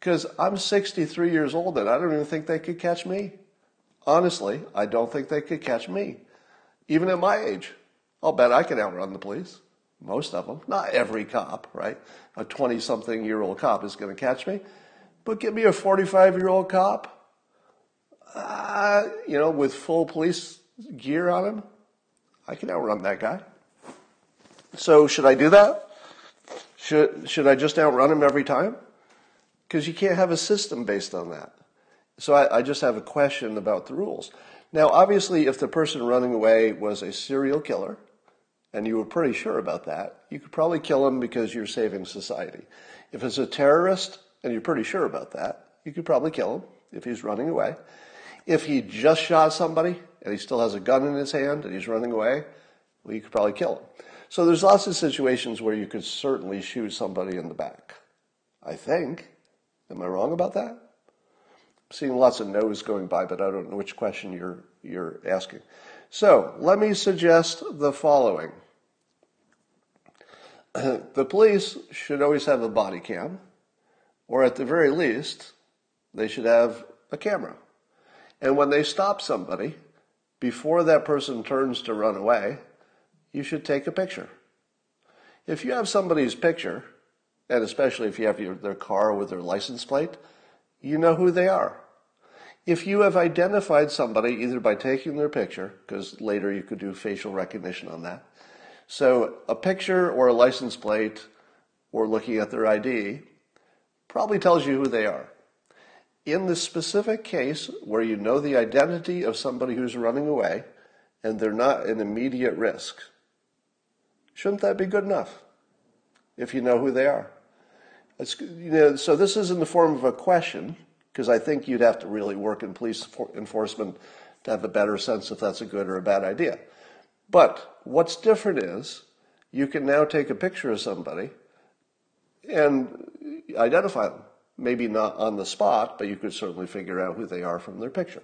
Because I'm 63 years old and I don't even think they could catch me. Honestly, I don't think they could catch me. Even at my age, I'll bet I can outrun the police most of them, not every cop, right? A 20 something year old cop is going to catch me. But give me a 45 year old cop, uh, you know, with full police gear on him. I can outrun that guy. So should I do that? Should, should I just outrun him every time? Because you can't have a system based on that. So I, I just have a question about the rules. Now, obviously, if the person running away was a serial killer, and you were pretty sure about that, you could probably kill him because you're saving society. If it's a terrorist, and you're pretty sure about that, you could probably kill him if he's running away. If he just shot somebody and he still has a gun in his hand and he's running away, well, you could probably kill him. So there's lots of situations where you could certainly shoot somebody in the back. I think. Am I wrong about that? I'm seeing lots of no's going by, but I don't know which question you're, you're asking. So let me suggest the following. the police should always have a body cam, or at the very least, they should have a camera. And when they stop somebody, before that person turns to run away, you should take a picture. If you have somebody's picture, and especially if you have your, their car with their license plate, you know who they are. If you have identified somebody either by taking their picture, because later you could do facial recognition on that, so a picture or a license plate or looking at their ID probably tells you who they are. In the specific case where you know the identity of somebody who's running away and they're not an immediate risk, shouldn't that be good enough if you know who they are? You know, so this is in the form of a question because I think you'd have to really work in police enforcement to have a better sense if that's a good or a bad idea. But what's different is you can now take a picture of somebody and identify them. Maybe not on the spot, but you could certainly figure out who they are from their picture.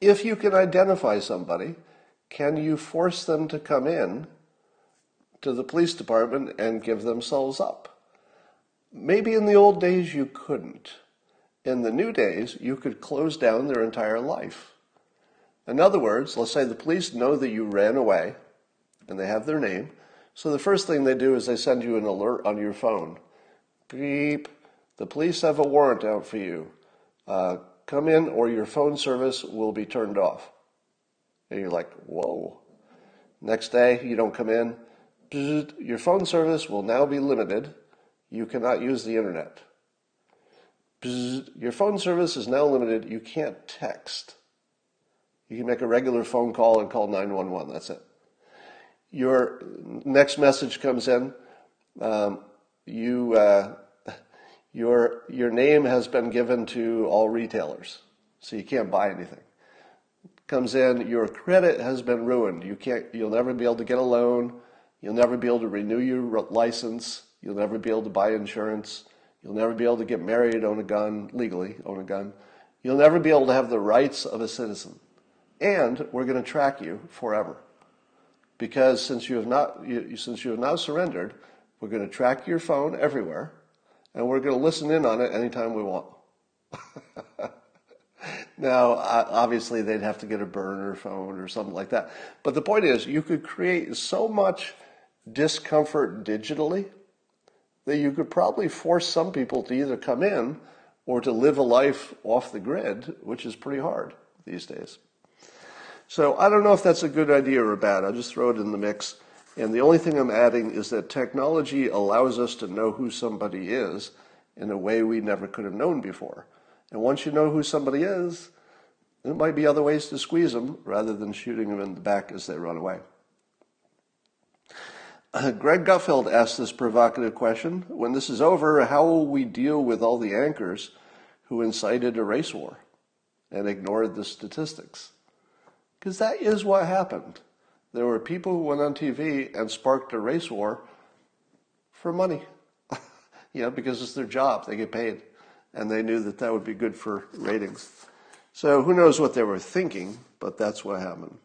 If you can identify somebody, can you force them to come in to the police department and give themselves up? Maybe in the old days you couldn't. In the new days, you could close down their entire life. In other words, let's say the police know that you ran away and they have their name. So the first thing they do is they send you an alert on your phone. Beep. The police have a warrant out for you. Uh, come in or your phone service will be turned off. And you're like, whoa. Next day, you don't come in. Your phone service will now be limited. You cannot use the internet. Your phone service is now limited. You can't text. You can make a regular phone call and call 911. That's it. Your next message comes in. Um, you uh, your your name has been given to all retailers, so you can't buy anything. Comes in, your credit has been ruined. You can't. You'll never be able to get a loan. You'll never be able to renew your license. You'll never be able to buy insurance. You'll never be able to get married, own a gun legally, own a gun. You'll never be able to have the rights of a citizen. and we're going to track you forever. Because since you have not, you, since you have now surrendered, we're going to track your phone everywhere, and we're going to listen in on it anytime we want. now, obviously, they'd have to get a burner phone or something like that. But the point is, you could create so much discomfort digitally that you could probably force some people to either come in or to live a life off the grid, which is pretty hard these days. So I don't know if that's a good idea or a bad. I'll just throw it in the mix. And the only thing I'm adding is that technology allows us to know who somebody is in a way we never could have known before. And once you know who somebody is, there might be other ways to squeeze them rather than shooting them in the back as they run away. Uh, Greg Gutfeld asked this provocative question When this is over, how will we deal with all the anchors who incited a race war and ignored the statistics? Because that is what happened. There were people who went on TV and sparked a race war for money. you know, because it's their job, they get paid. And they knew that that would be good for ratings. So who knows what they were thinking, but that's what happened.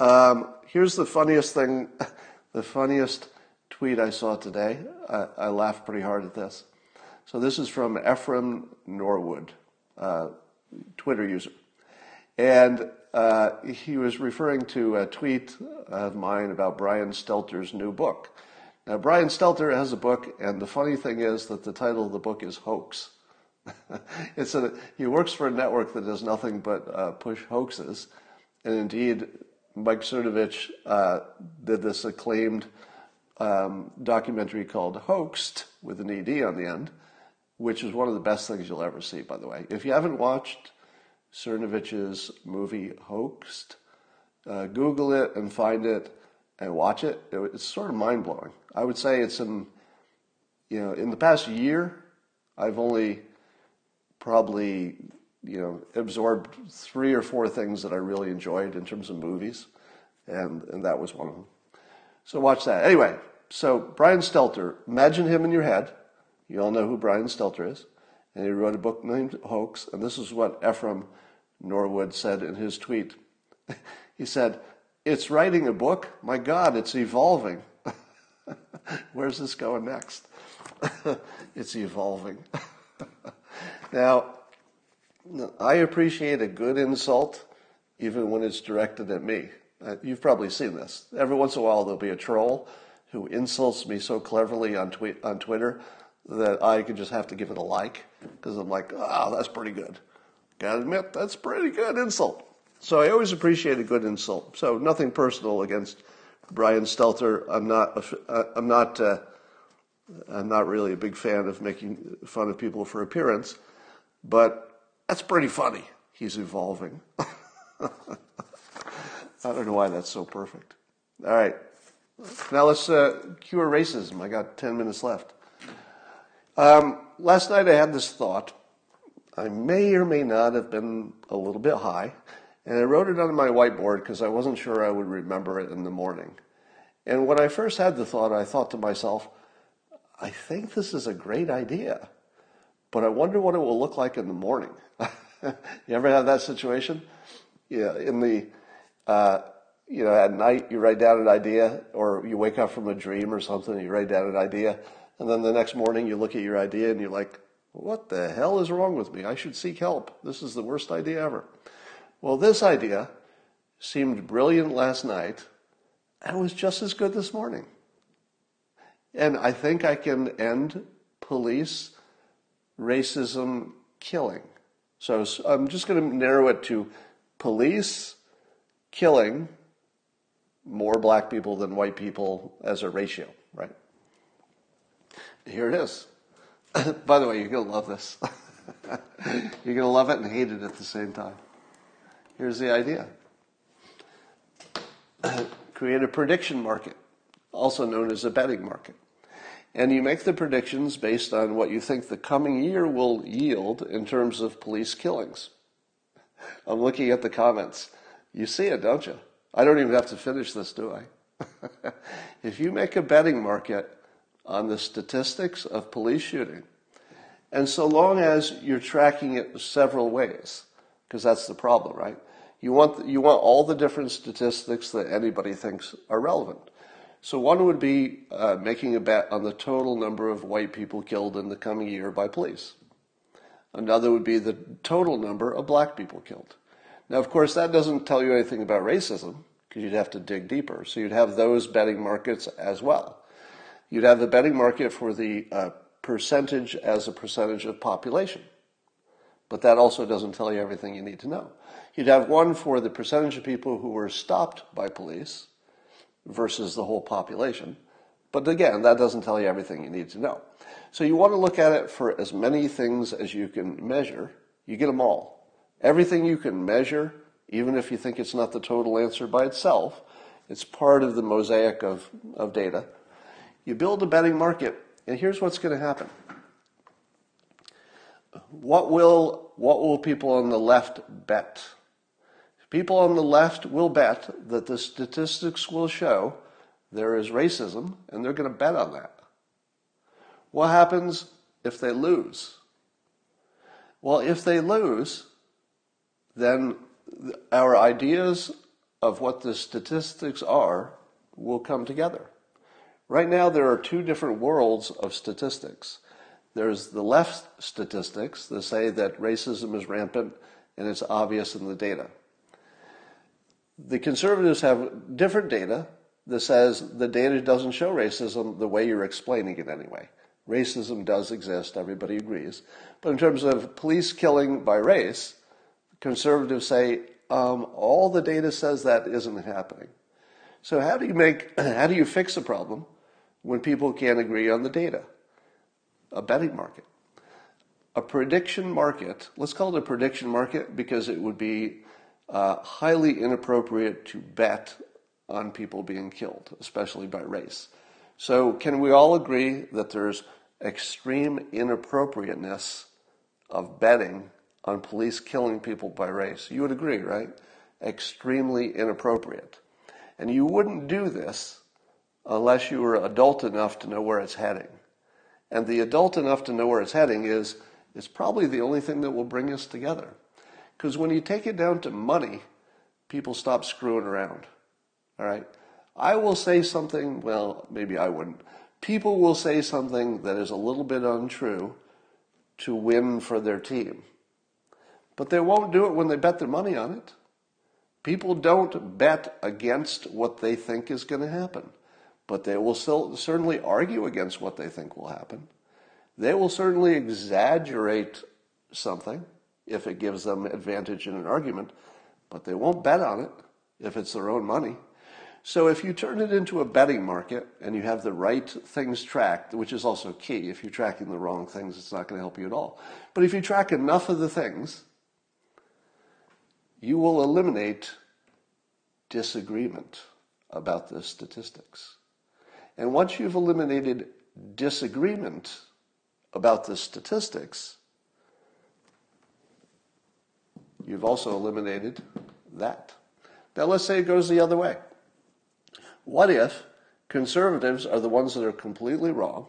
Um, here's the funniest thing the funniest tweet I saw today. I, I laughed pretty hard at this. So this is from Ephraim Norwood, uh, Twitter user. And uh, he was referring to a tweet of mine about Brian Stelter's new book. Now, Brian Stelter has a book, and the funny thing is that the title of the book is Hoax. it's a, he works for a network that does nothing but uh, push hoaxes. And indeed, Mike Cernovich uh, did this acclaimed um, documentary called Hoaxed with an ED on the end, which is one of the best things you'll ever see, by the way. If you haven't watched Cernovich's movie Hoaxed, uh, Google it and find it and watch it. It's sort of mind blowing. I would say it's in, you know, in the past year, I've only probably you know, absorbed three or four things that I really enjoyed in terms of movies, and, and that was one of them. So watch that. Anyway, so Brian Stelter, imagine him in your head. You all know who Brian Stelter is. And he wrote a book named Hoax, and this is what Ephraim Norwood said in his tweet. he said, It's writing a book? My God, it's evolving. Where's this going next? it's evolving. now, I appreciate a good insult, even when it's directed at me. Uh, you've probably seen this. Every once in a while, there'll be a troll who insults me so cleverly on, tweet, on Twitter that I could just have to give it a like because I'm like, oh, that's pretty good. Gotta admit, that's pretty good insult. So I always appreciate a good insult. So nothing personal against Brian Stelter. I'm not. Uh, I'm not. Uh, I'm not really a big fan of making fun of people for appearance, but that's pretty funny. He's evolving. I don't know why that's so perfect. All right. Now let's uh, cure racism. I got 10 minutes left. Um, last night I had this thought. I may or may not have been a little bit high, and I wrote it on my whiteboard because I wasn't sure I would remember it in the morning. And when I first had the thought, I thought to myself, I think this is a great idea, but I wonder what it will look like in the morning. you ever have that situation? Yeah, in the, uh, you know, at night you write down an idea, or you wake up from a dream or something, and you write down an idea, and then the next morning you look at your idea and you're like, what the hell is wrong with me? I should seek help. This is the worst idea ever. Well, this idea seemed brilliant last night and was just as good this morning. And I think I can end police racism killing. So I'm just going to narrow it to police killing more black people than white people as a ratio, right? Here it is. By the way, you're going to love this. you're going to love it and hate it at the same time. Here's the idea create a prediction market, also known as a betting market and you make the predictions based on what you think the coming year will yield in terms of police killings. I'm looking at the comments. You see it, don't you? I don't even have to finish this, do I? if you make a betting market on the statistics of police shooting, and so long as you're tracking it several ways, because that's the problem, right? You want, you want all the different statistics that anybody thinks are relevant. So one would be uh, making a bet on the total number of white people killed in the coming year by police. Another would be the total number of black people killed. Now, of course, that doesn't tell you anything about racism because you'd have to dig deeper. So you'd have those betting markets as well. You'd have the betting market for the uh, percentage as a percentage of population. But that also doesn't tell you everything you need to know. You'd have one for the percentage of people who were stopped by police versus the whole population. But again, that doesn't tell you everything you need to know. So you want to look at it for as many things as you can measure. You get them all. Everything you can measure, even if you think it's not the total answer by itself, it's part of the mosaic of, of data. You build a betting market, and here's what's going to happen. What will, what will people on the left bet? People on the left will bet that the statistics will show there is racism, and they're going to bet on that. What happens if they lose? Well, if they lose, then our ideas of what the statistics are will come together. Right now, there are two different worlds of statistics. There's the left statistics that say that racism is rampant and it's obvious in the data. The conservatives have different data that says the data doesn't show racism the way you're explaining it anyway. Racism does exist, everybody agrees. But in terms of police killing by race, conservatives say um, all the data says that isn't happening. So how do you make how do you fix a problem when people can't agree on the data? A betting market. A prediction market, let's call it a prediction market because it would be uh, highly inappropriate to bet on people being killed, especially by race. So, can we all agree that there's extreme inappropriateness of betting on police killing people by race? You would agree, right? Extremely inappropriate. And you wouldn't do this unless you were adult enough to know where it's heading. And the adult enough to know where it's heading is, is probably the only thing that will bring us together. Because when you take it down to money, people stop screwing around. All right? I will say something, well, maybe I wouldn't. People will say something that is a little bit untrue to win for their team. But they won't do it when they bet their money on it. People don't bet against what they think is going to happen, but they will still certainly argue against what they think will happen. They will certainly exaggerate something if it gives them advantage in an argument, but they won't bet on it if it's their own money. So if you turn it into a betting market and you have the right things tracked, which is also key, if you're tracking the wrong things, it's not going to help you at all. But if you track enough of the things, you will eliminate disagreement about the statistics. And once you've eliminated disagreement about the statistics, you've also eliminated that. Now, let's say it goes the other way. What if conservatives are the ones that are completely wrong,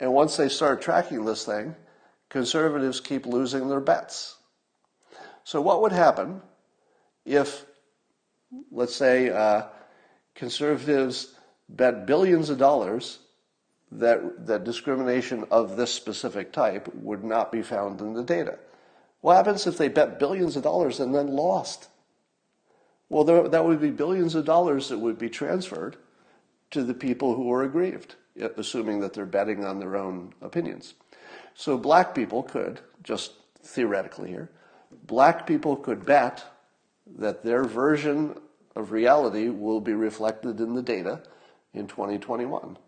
and once they start tracking this thing, conservatives keep losing their bets? So, what would happen if, let's say, uh, conservatives bet billions of dollars that, that discrimination of this specific type would not be found in the data? What happens if they bet billions of dollars and then lost? Well, there, that would be billions of dollars that would be transferred to the people who are aggrieved, uh, assuming that they're betting on their own opinions. So black people could, just theoretically here, black people could bet that their version of reality will be reflected in the data in 2021.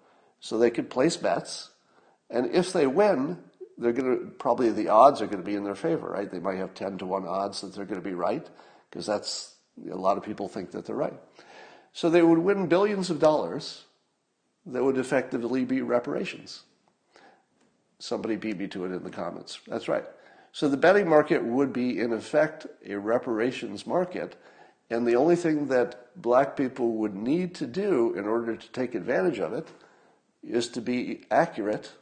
So they could place bets, and if they win, they're going to probably the odds are going to be in their favor, right? They might have 10 to 1 odds that they're going to be right because that's a lot of people think that they're right. So they would win billions of dollars that would effectively be reparations. Somebody beat me to it in the comments. That's right. So the betting market would be, in effect, a reparations market. And the only thing that black people would need to do in order to take advantage of it is to be accurate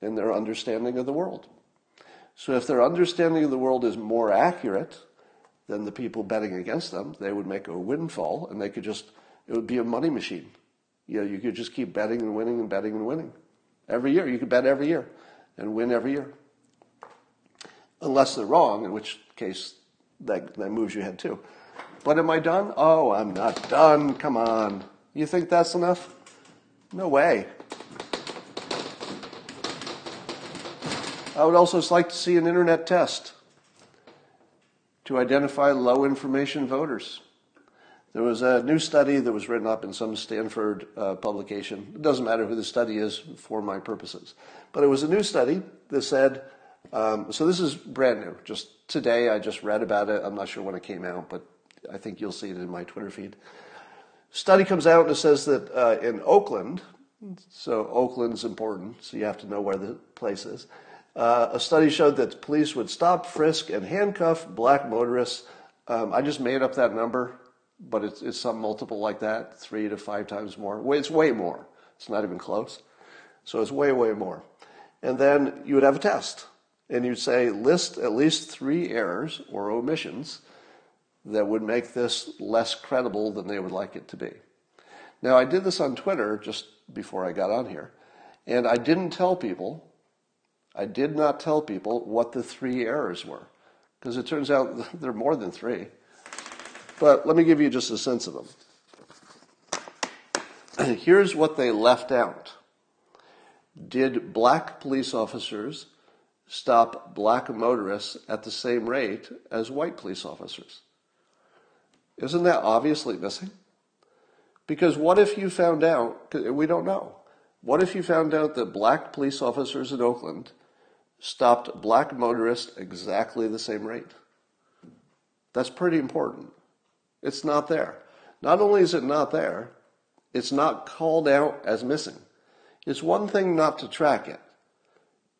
in their understanding of the world. So if their understanding of the world is more accurate, than the people betting against them, they would make a windfall and they could just, it would be a money machine. You know, you could just keep betting and winning and betting and winning. Every year, you could bet every year and win every year. Unless they're wrong, in which case that, that moves you ahead too. But am I done? Oh, I'm not done. Come on. You think that's enough? No way. I would also like to see an internet test to identify low information voters. There was a new study that was written up in some Stanford uh, publication. It doesn't matter who the study is for my purposes. But it was a new study that said, um, so this is brand new. Just today, I just read about it. I'm not sure when it came out, but I think you'll see it in my Twitter feed. Study comes out and it says that uh, in Oakland, so Oakland's important, so you have to know where the place is. Uh, a study showed that police would stop, frisk, and handcuff black motorists. Um, I just made up that number, but it's, it's some multiple like that, three to five times more. It's way more. It's not even close. So it's way, way more. And then you would have a test, and you'd say list at least three errors or omissions that would make this less credible than they would like it to be. Now, I did this on Twitter just before I got on here, and I didn't tell people I did not tell people what the three errors were, because it turns out there are more than three. But let me give you just a sense of them. Here's what they left out. Did black police officers stop black motorists at the same rate as white police officers? Isn't that obviously missing? Because what if you found out, we don't know, what if you found out that black police officers in Oakland stopped black motorists exactly the same rate. That's pretty important. It's not there. Not only is it not there, it's not called out as missing. It's one thing not to track it.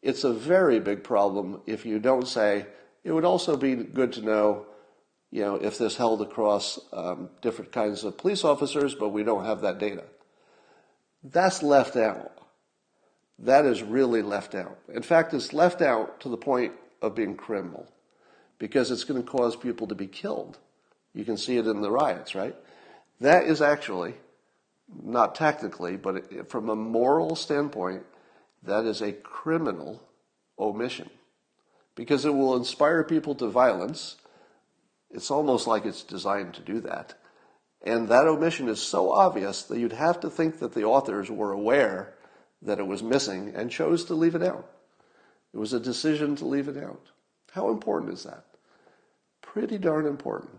It's a very big problem if you don't say, it would also be good to know, you know, if this held across um, different kinds of police officers, but we don't have that data. That's left out. That is really left out. In fact, it's left out to the point of being criminal because it's going to cause people to be killed. You can see it in the riots, right? That is actually, not technically, but from a moral standpoint, that is a criminal omission because it will inspire people to violence. It's almost like it's designed to do that. And that omission is so obvious that you'd have to think that the authors were aware that it was missing and chose to leave it out. It was a decision to leave it out. How important is that? Pretty darn important.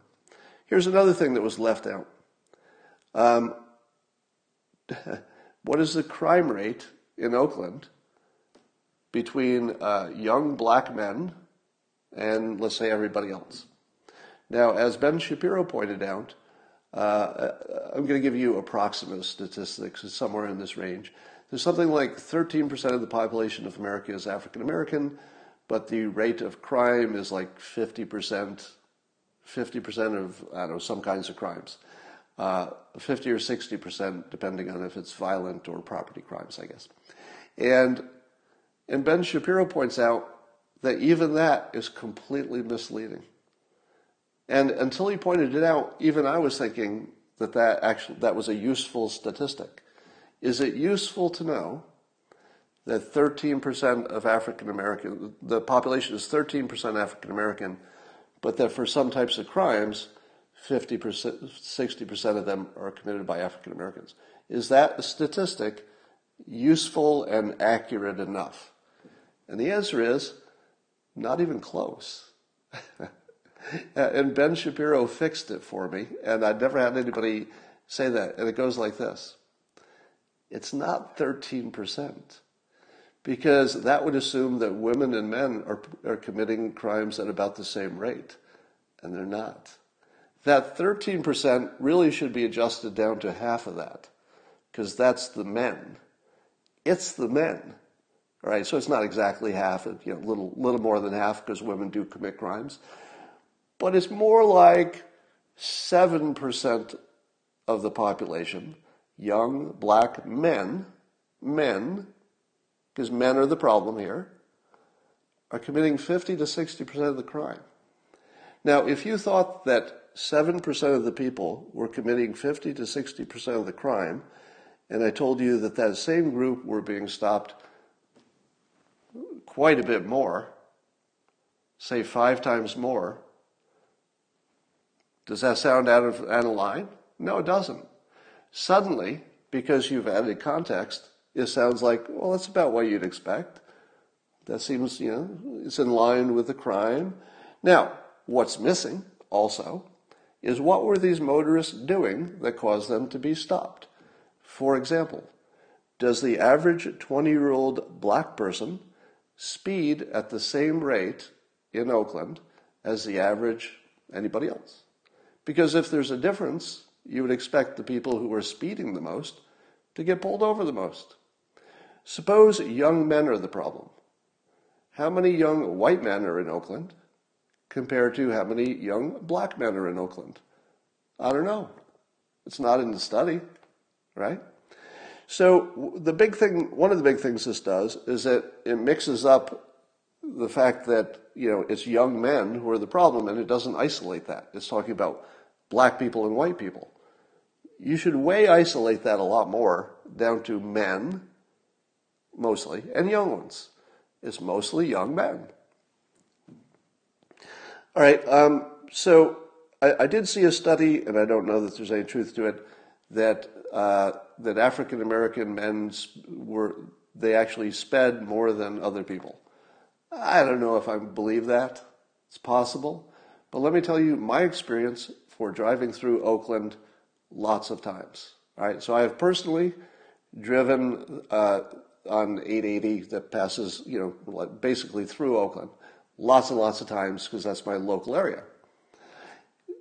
Here's another thing that was left out. Um, what is the crime rate in Oakland between uh, young black men and, let's say, everybody else? Now, as Ben Shapiro pointed out, uh, I'm going to give you approximate statistics, it's somewhere in this range. There's something like 13% of the population of America is African American, but the rate of crime is like 50%, 50% of, I don't know, some kinds of crimes. Uh, 50 or 60%, depending on if it's violent or property crimes, I guess. And, and Ben Shapiro points out that even that is completely misleading. And until he pointed it out, even I was thinking that that actually that was a useful statistic. Is it useful to know that 13% of African American, the population is 13% African American, but that for some types of crimes, 50%, 60% of them are committed by African Americans? Is that a statistic useful and accurate enough? And the answer is not even close. Uh, and Ben Shapiro fixed it for me, and I'd never had anybody say that. And it goes like this it's not 13%. Because that would assume that women and men are, are committing crimes at about the same rate. And they're not. That 13% really should be adjusted down to half of that. Because that's the men. It's the men. All right, so it's not exactly half, you know, little, little more than half because women do commit crimes. But it's more like 7% of the population young black men, men, because men are the problem here, are committing 50 to 60% of the crime. Now, if you thought that 7% of the people were committing 50 to 60% of the crime, and I told you that that same group were being stopped quite a bit more, say five times more, does that sound out of, out of line? No, it doesn't. Suddenly, because you've added context, it sounds like, well, that's about what you'd expect. That seems, you know, it's in line with the crime. Now, what's missing also is what were these motorists doing that caused them to be stopped? For example, does the average 20 year old black person speed at the same rate in Oakland as the average anybody else? Because if there's a difference, you would expect the people who are speeding the most to get pulled over the most. Suppose young men are the problem. How many young white men are in Oakland compared to how many young black men are in Oakland? I don't know. It's not in the study, right? So the big thing, one of the big things this does is that it mixes up the fact that you know it's young men who are the problem, and it doesn't isolate that. It's talking about black people and white people. You should way isolate that a lot more down to men, mostly, and young ones. It's mostly young men. All right, um, so I, I, did see a study, and I don't know that there's any truth to it, that uh, that African American men were they actually sped more than other people. I don't know if I believe that. It's possible, but let me tell you my experience for driving through Oakland lots of times. All right, so I have personally driven uh, on 880 that passes, you know, basically through Oakland, lots and lots of times because that's my local area.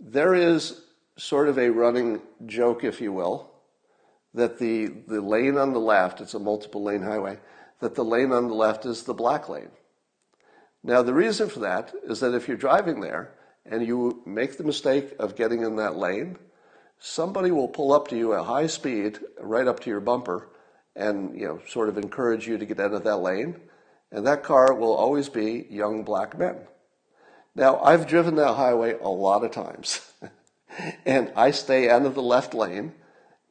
There is sort of a running joke, if you will, that the, the lane on the left, it's a multiple lane highway, that the lane on the left is the black lane. Now, the reason for that is that if you're driving there and you make the mistake of getting in that lane, somebody will pull up to you at high speed, right up to your bumper, and you know, sort of encourage you to get out of that lane. And that car will always be young black men. Now, I've driven that highway a lot of times, and I stay out of the left lane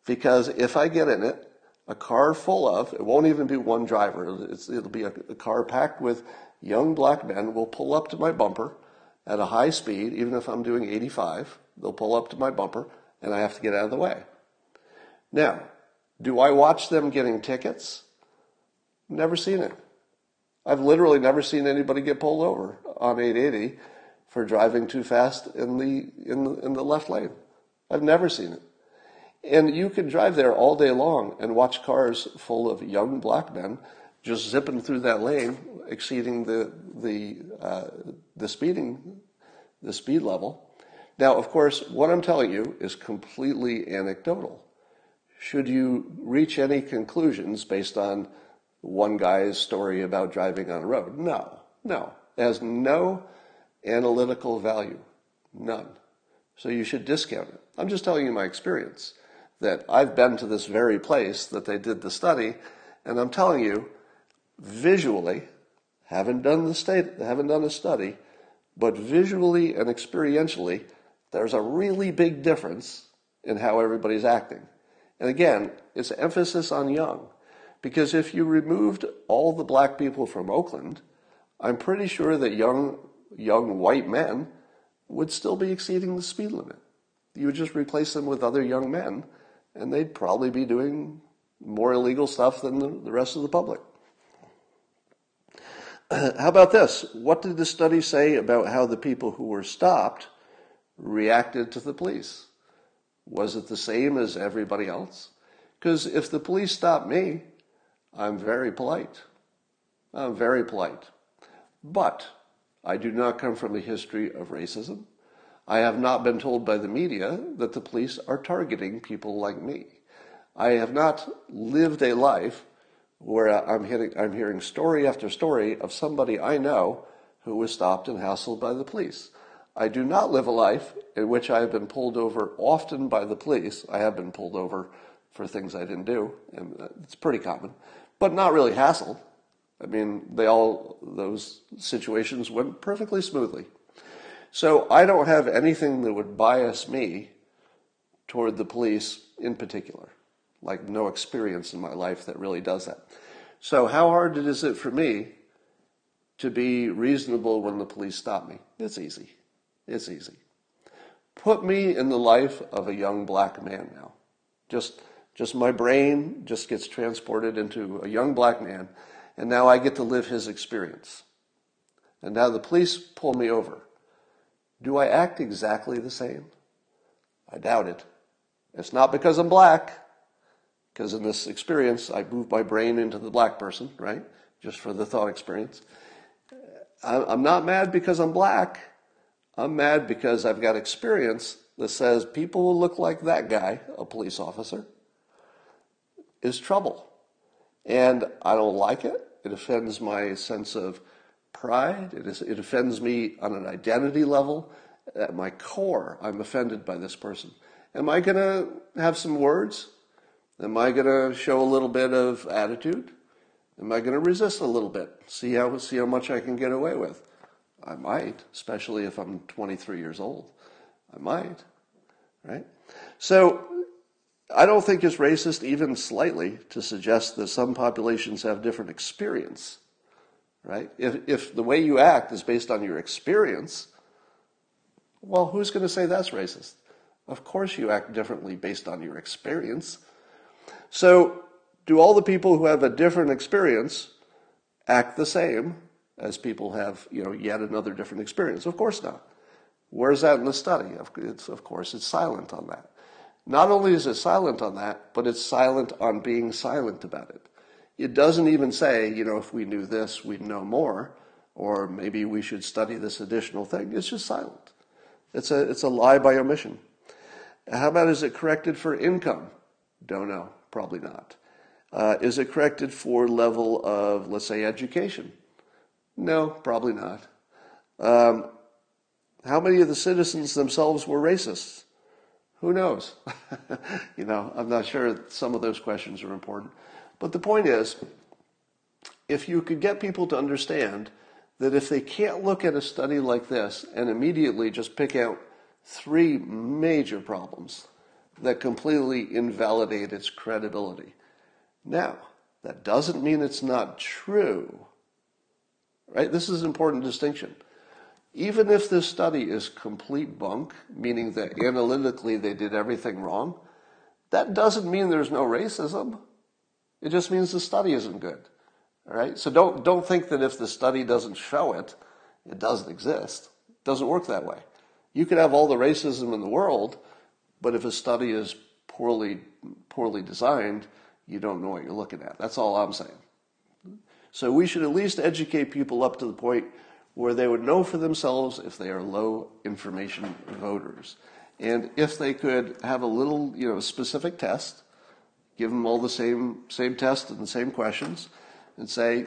because if I get in it, a car full of, it won't even be one driver, it's, it'll be a, a car packed with young black men will pull up to my bumper at a high speed, even if I'm doing 85, they'll pull up to my bumper and I have to get out of the way. Now, do I watch them getting tickets? Never seen it. I've literally never seen anybody get pulled over on 880 for driving too fast in the, in the, in the left lane. I've never seen it. And you can drive there all day long and watch cars full of young black men just zipping through that lane, exceeding the, the, uh, the speeding, the speed level. Now, of course, what I'm telling you is completely anecdotal should you reach any conclusions based on one guy's story about driving on a road? No, no. It has no analytical value. None. So you should discount it. I'm just telling you my experience that I've been to this very place that they did the study, and I'm telling you, visually, haven't done the state, haven't done a study, but visually and experientially, there's a really big difference in how everybody's acting. And again, it's emphasis on young. Because if you removed all the black people from Oakland, I'm pretty sure that young, young white men would still be exceeding the speed limit. You would just replace them with other young men, and they'd probably be doing more illegal stuff than the, the rest of the public. How about this? What did the study say about how the people who were stopped reacted to the police? Was it the same as everybody else? Because if the police stop me, I'm very polite. I'm very polite. But I do not come from a history of racism. I have not been told by the media that the police are targeting people like me. I have not lived a life where I'm, hitting, I'm hearing story after story of somebody I know who was stopped and hassled by the police. I do not live a life in which I have been pulled over often by the police. I have been pulled over for things I didn't do, and it's pretty common, but not really hassled. I mean, they all, those situations went perfectly smoothly. So I don't have anything that would bias me toward the police in particular. Like no experience in my life that really does that. So how hard is it for me to be reasonable when the police stop me? It's easy. It's easy. Put me in the life of a young black man now. Just just my brain just gets transported into a young black man, and now I get to live his experience. And now the police pull me over. Do I act exactly the same? I doubt it. It's not because I'm black, because in this experience, I move my brain into the black person, right? Just for the thought experience. I'm not mad because I'm black. I'm mad because I've got experience that says people who look like that guy, a police officer, is trouble. And I don't like it. It offends my sense of pride. It, is, it offends me on an identity level. At my core, I'm offended by this person. Am I going to have some words? Am I going to show a little bit of attitude? Am I going to resist a little bit? See how see how much I can get away with? I might, especially if I'm 23 years old. I might, right? So I don't think it's racist even slightly to suggest that some populations have different experience, right? If if the way you act is based on your experience, well, who's going to say that's racist? Of course you act differently based on your experience. So, do all the people who have a different experience act the same as people have, you know, yet another different experience? Of course not. Where's that in the study? It's, of course, it's silent on that. Not only is it silent on that, but it's silent on being silent about it. It doesn't even say, you know, if we knew this, we'd know more, or maybe we should study this additional thing. It's just silent. It's a, it's a lie by omission. How about is it corrected for income? Don't know. Probably not. Uh, is it corrected for level of, let's say, education? No, probably not. Um, how many of the citizens themselves were racists? Who knows? you know, I'm not sure some of those questions are important. But the point is, if you could get people to understand that if they can't look at a study like this and immediately just pick out three major problems that completely invalidate its credibility. Now, that doesn't mean it's not true. Right? This is an important distinction. Even if this study is complete bunk, meaning that analytically they did everything wrong, that doesn't mean there's no racism. It just means the study isn't good. All right? So don't don't think that if the study doesn't show it, it doesn't exist. It doesn't work that way. You could have all the racism in the world, but if a study is poorly poorly designed, you don't know what you're looking at. That's all I'm saying. So we should at least educate people up to the point where they would know for themselves if they are low information voters. And if they could have a little, you know, specific test, give them all the same same test and the same questions, and say,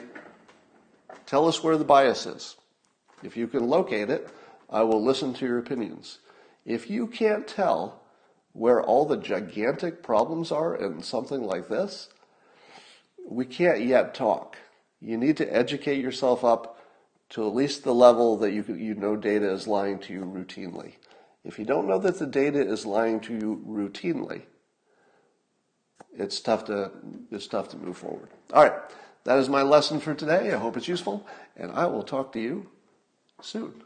tell us where the bias is. If you can locate it, I will listen to your opinions. If you can't tell where all the gigantic problems are in something like this, we can't yet talk. You need to educate yourself up to at least the level that you, you know data is lying to you routinely. If you don't know that the data is lying to you routinely, it's tough to it's tough to move forward. All right, that is my lesson for today. I hope it's useful, and I will talk to you soon.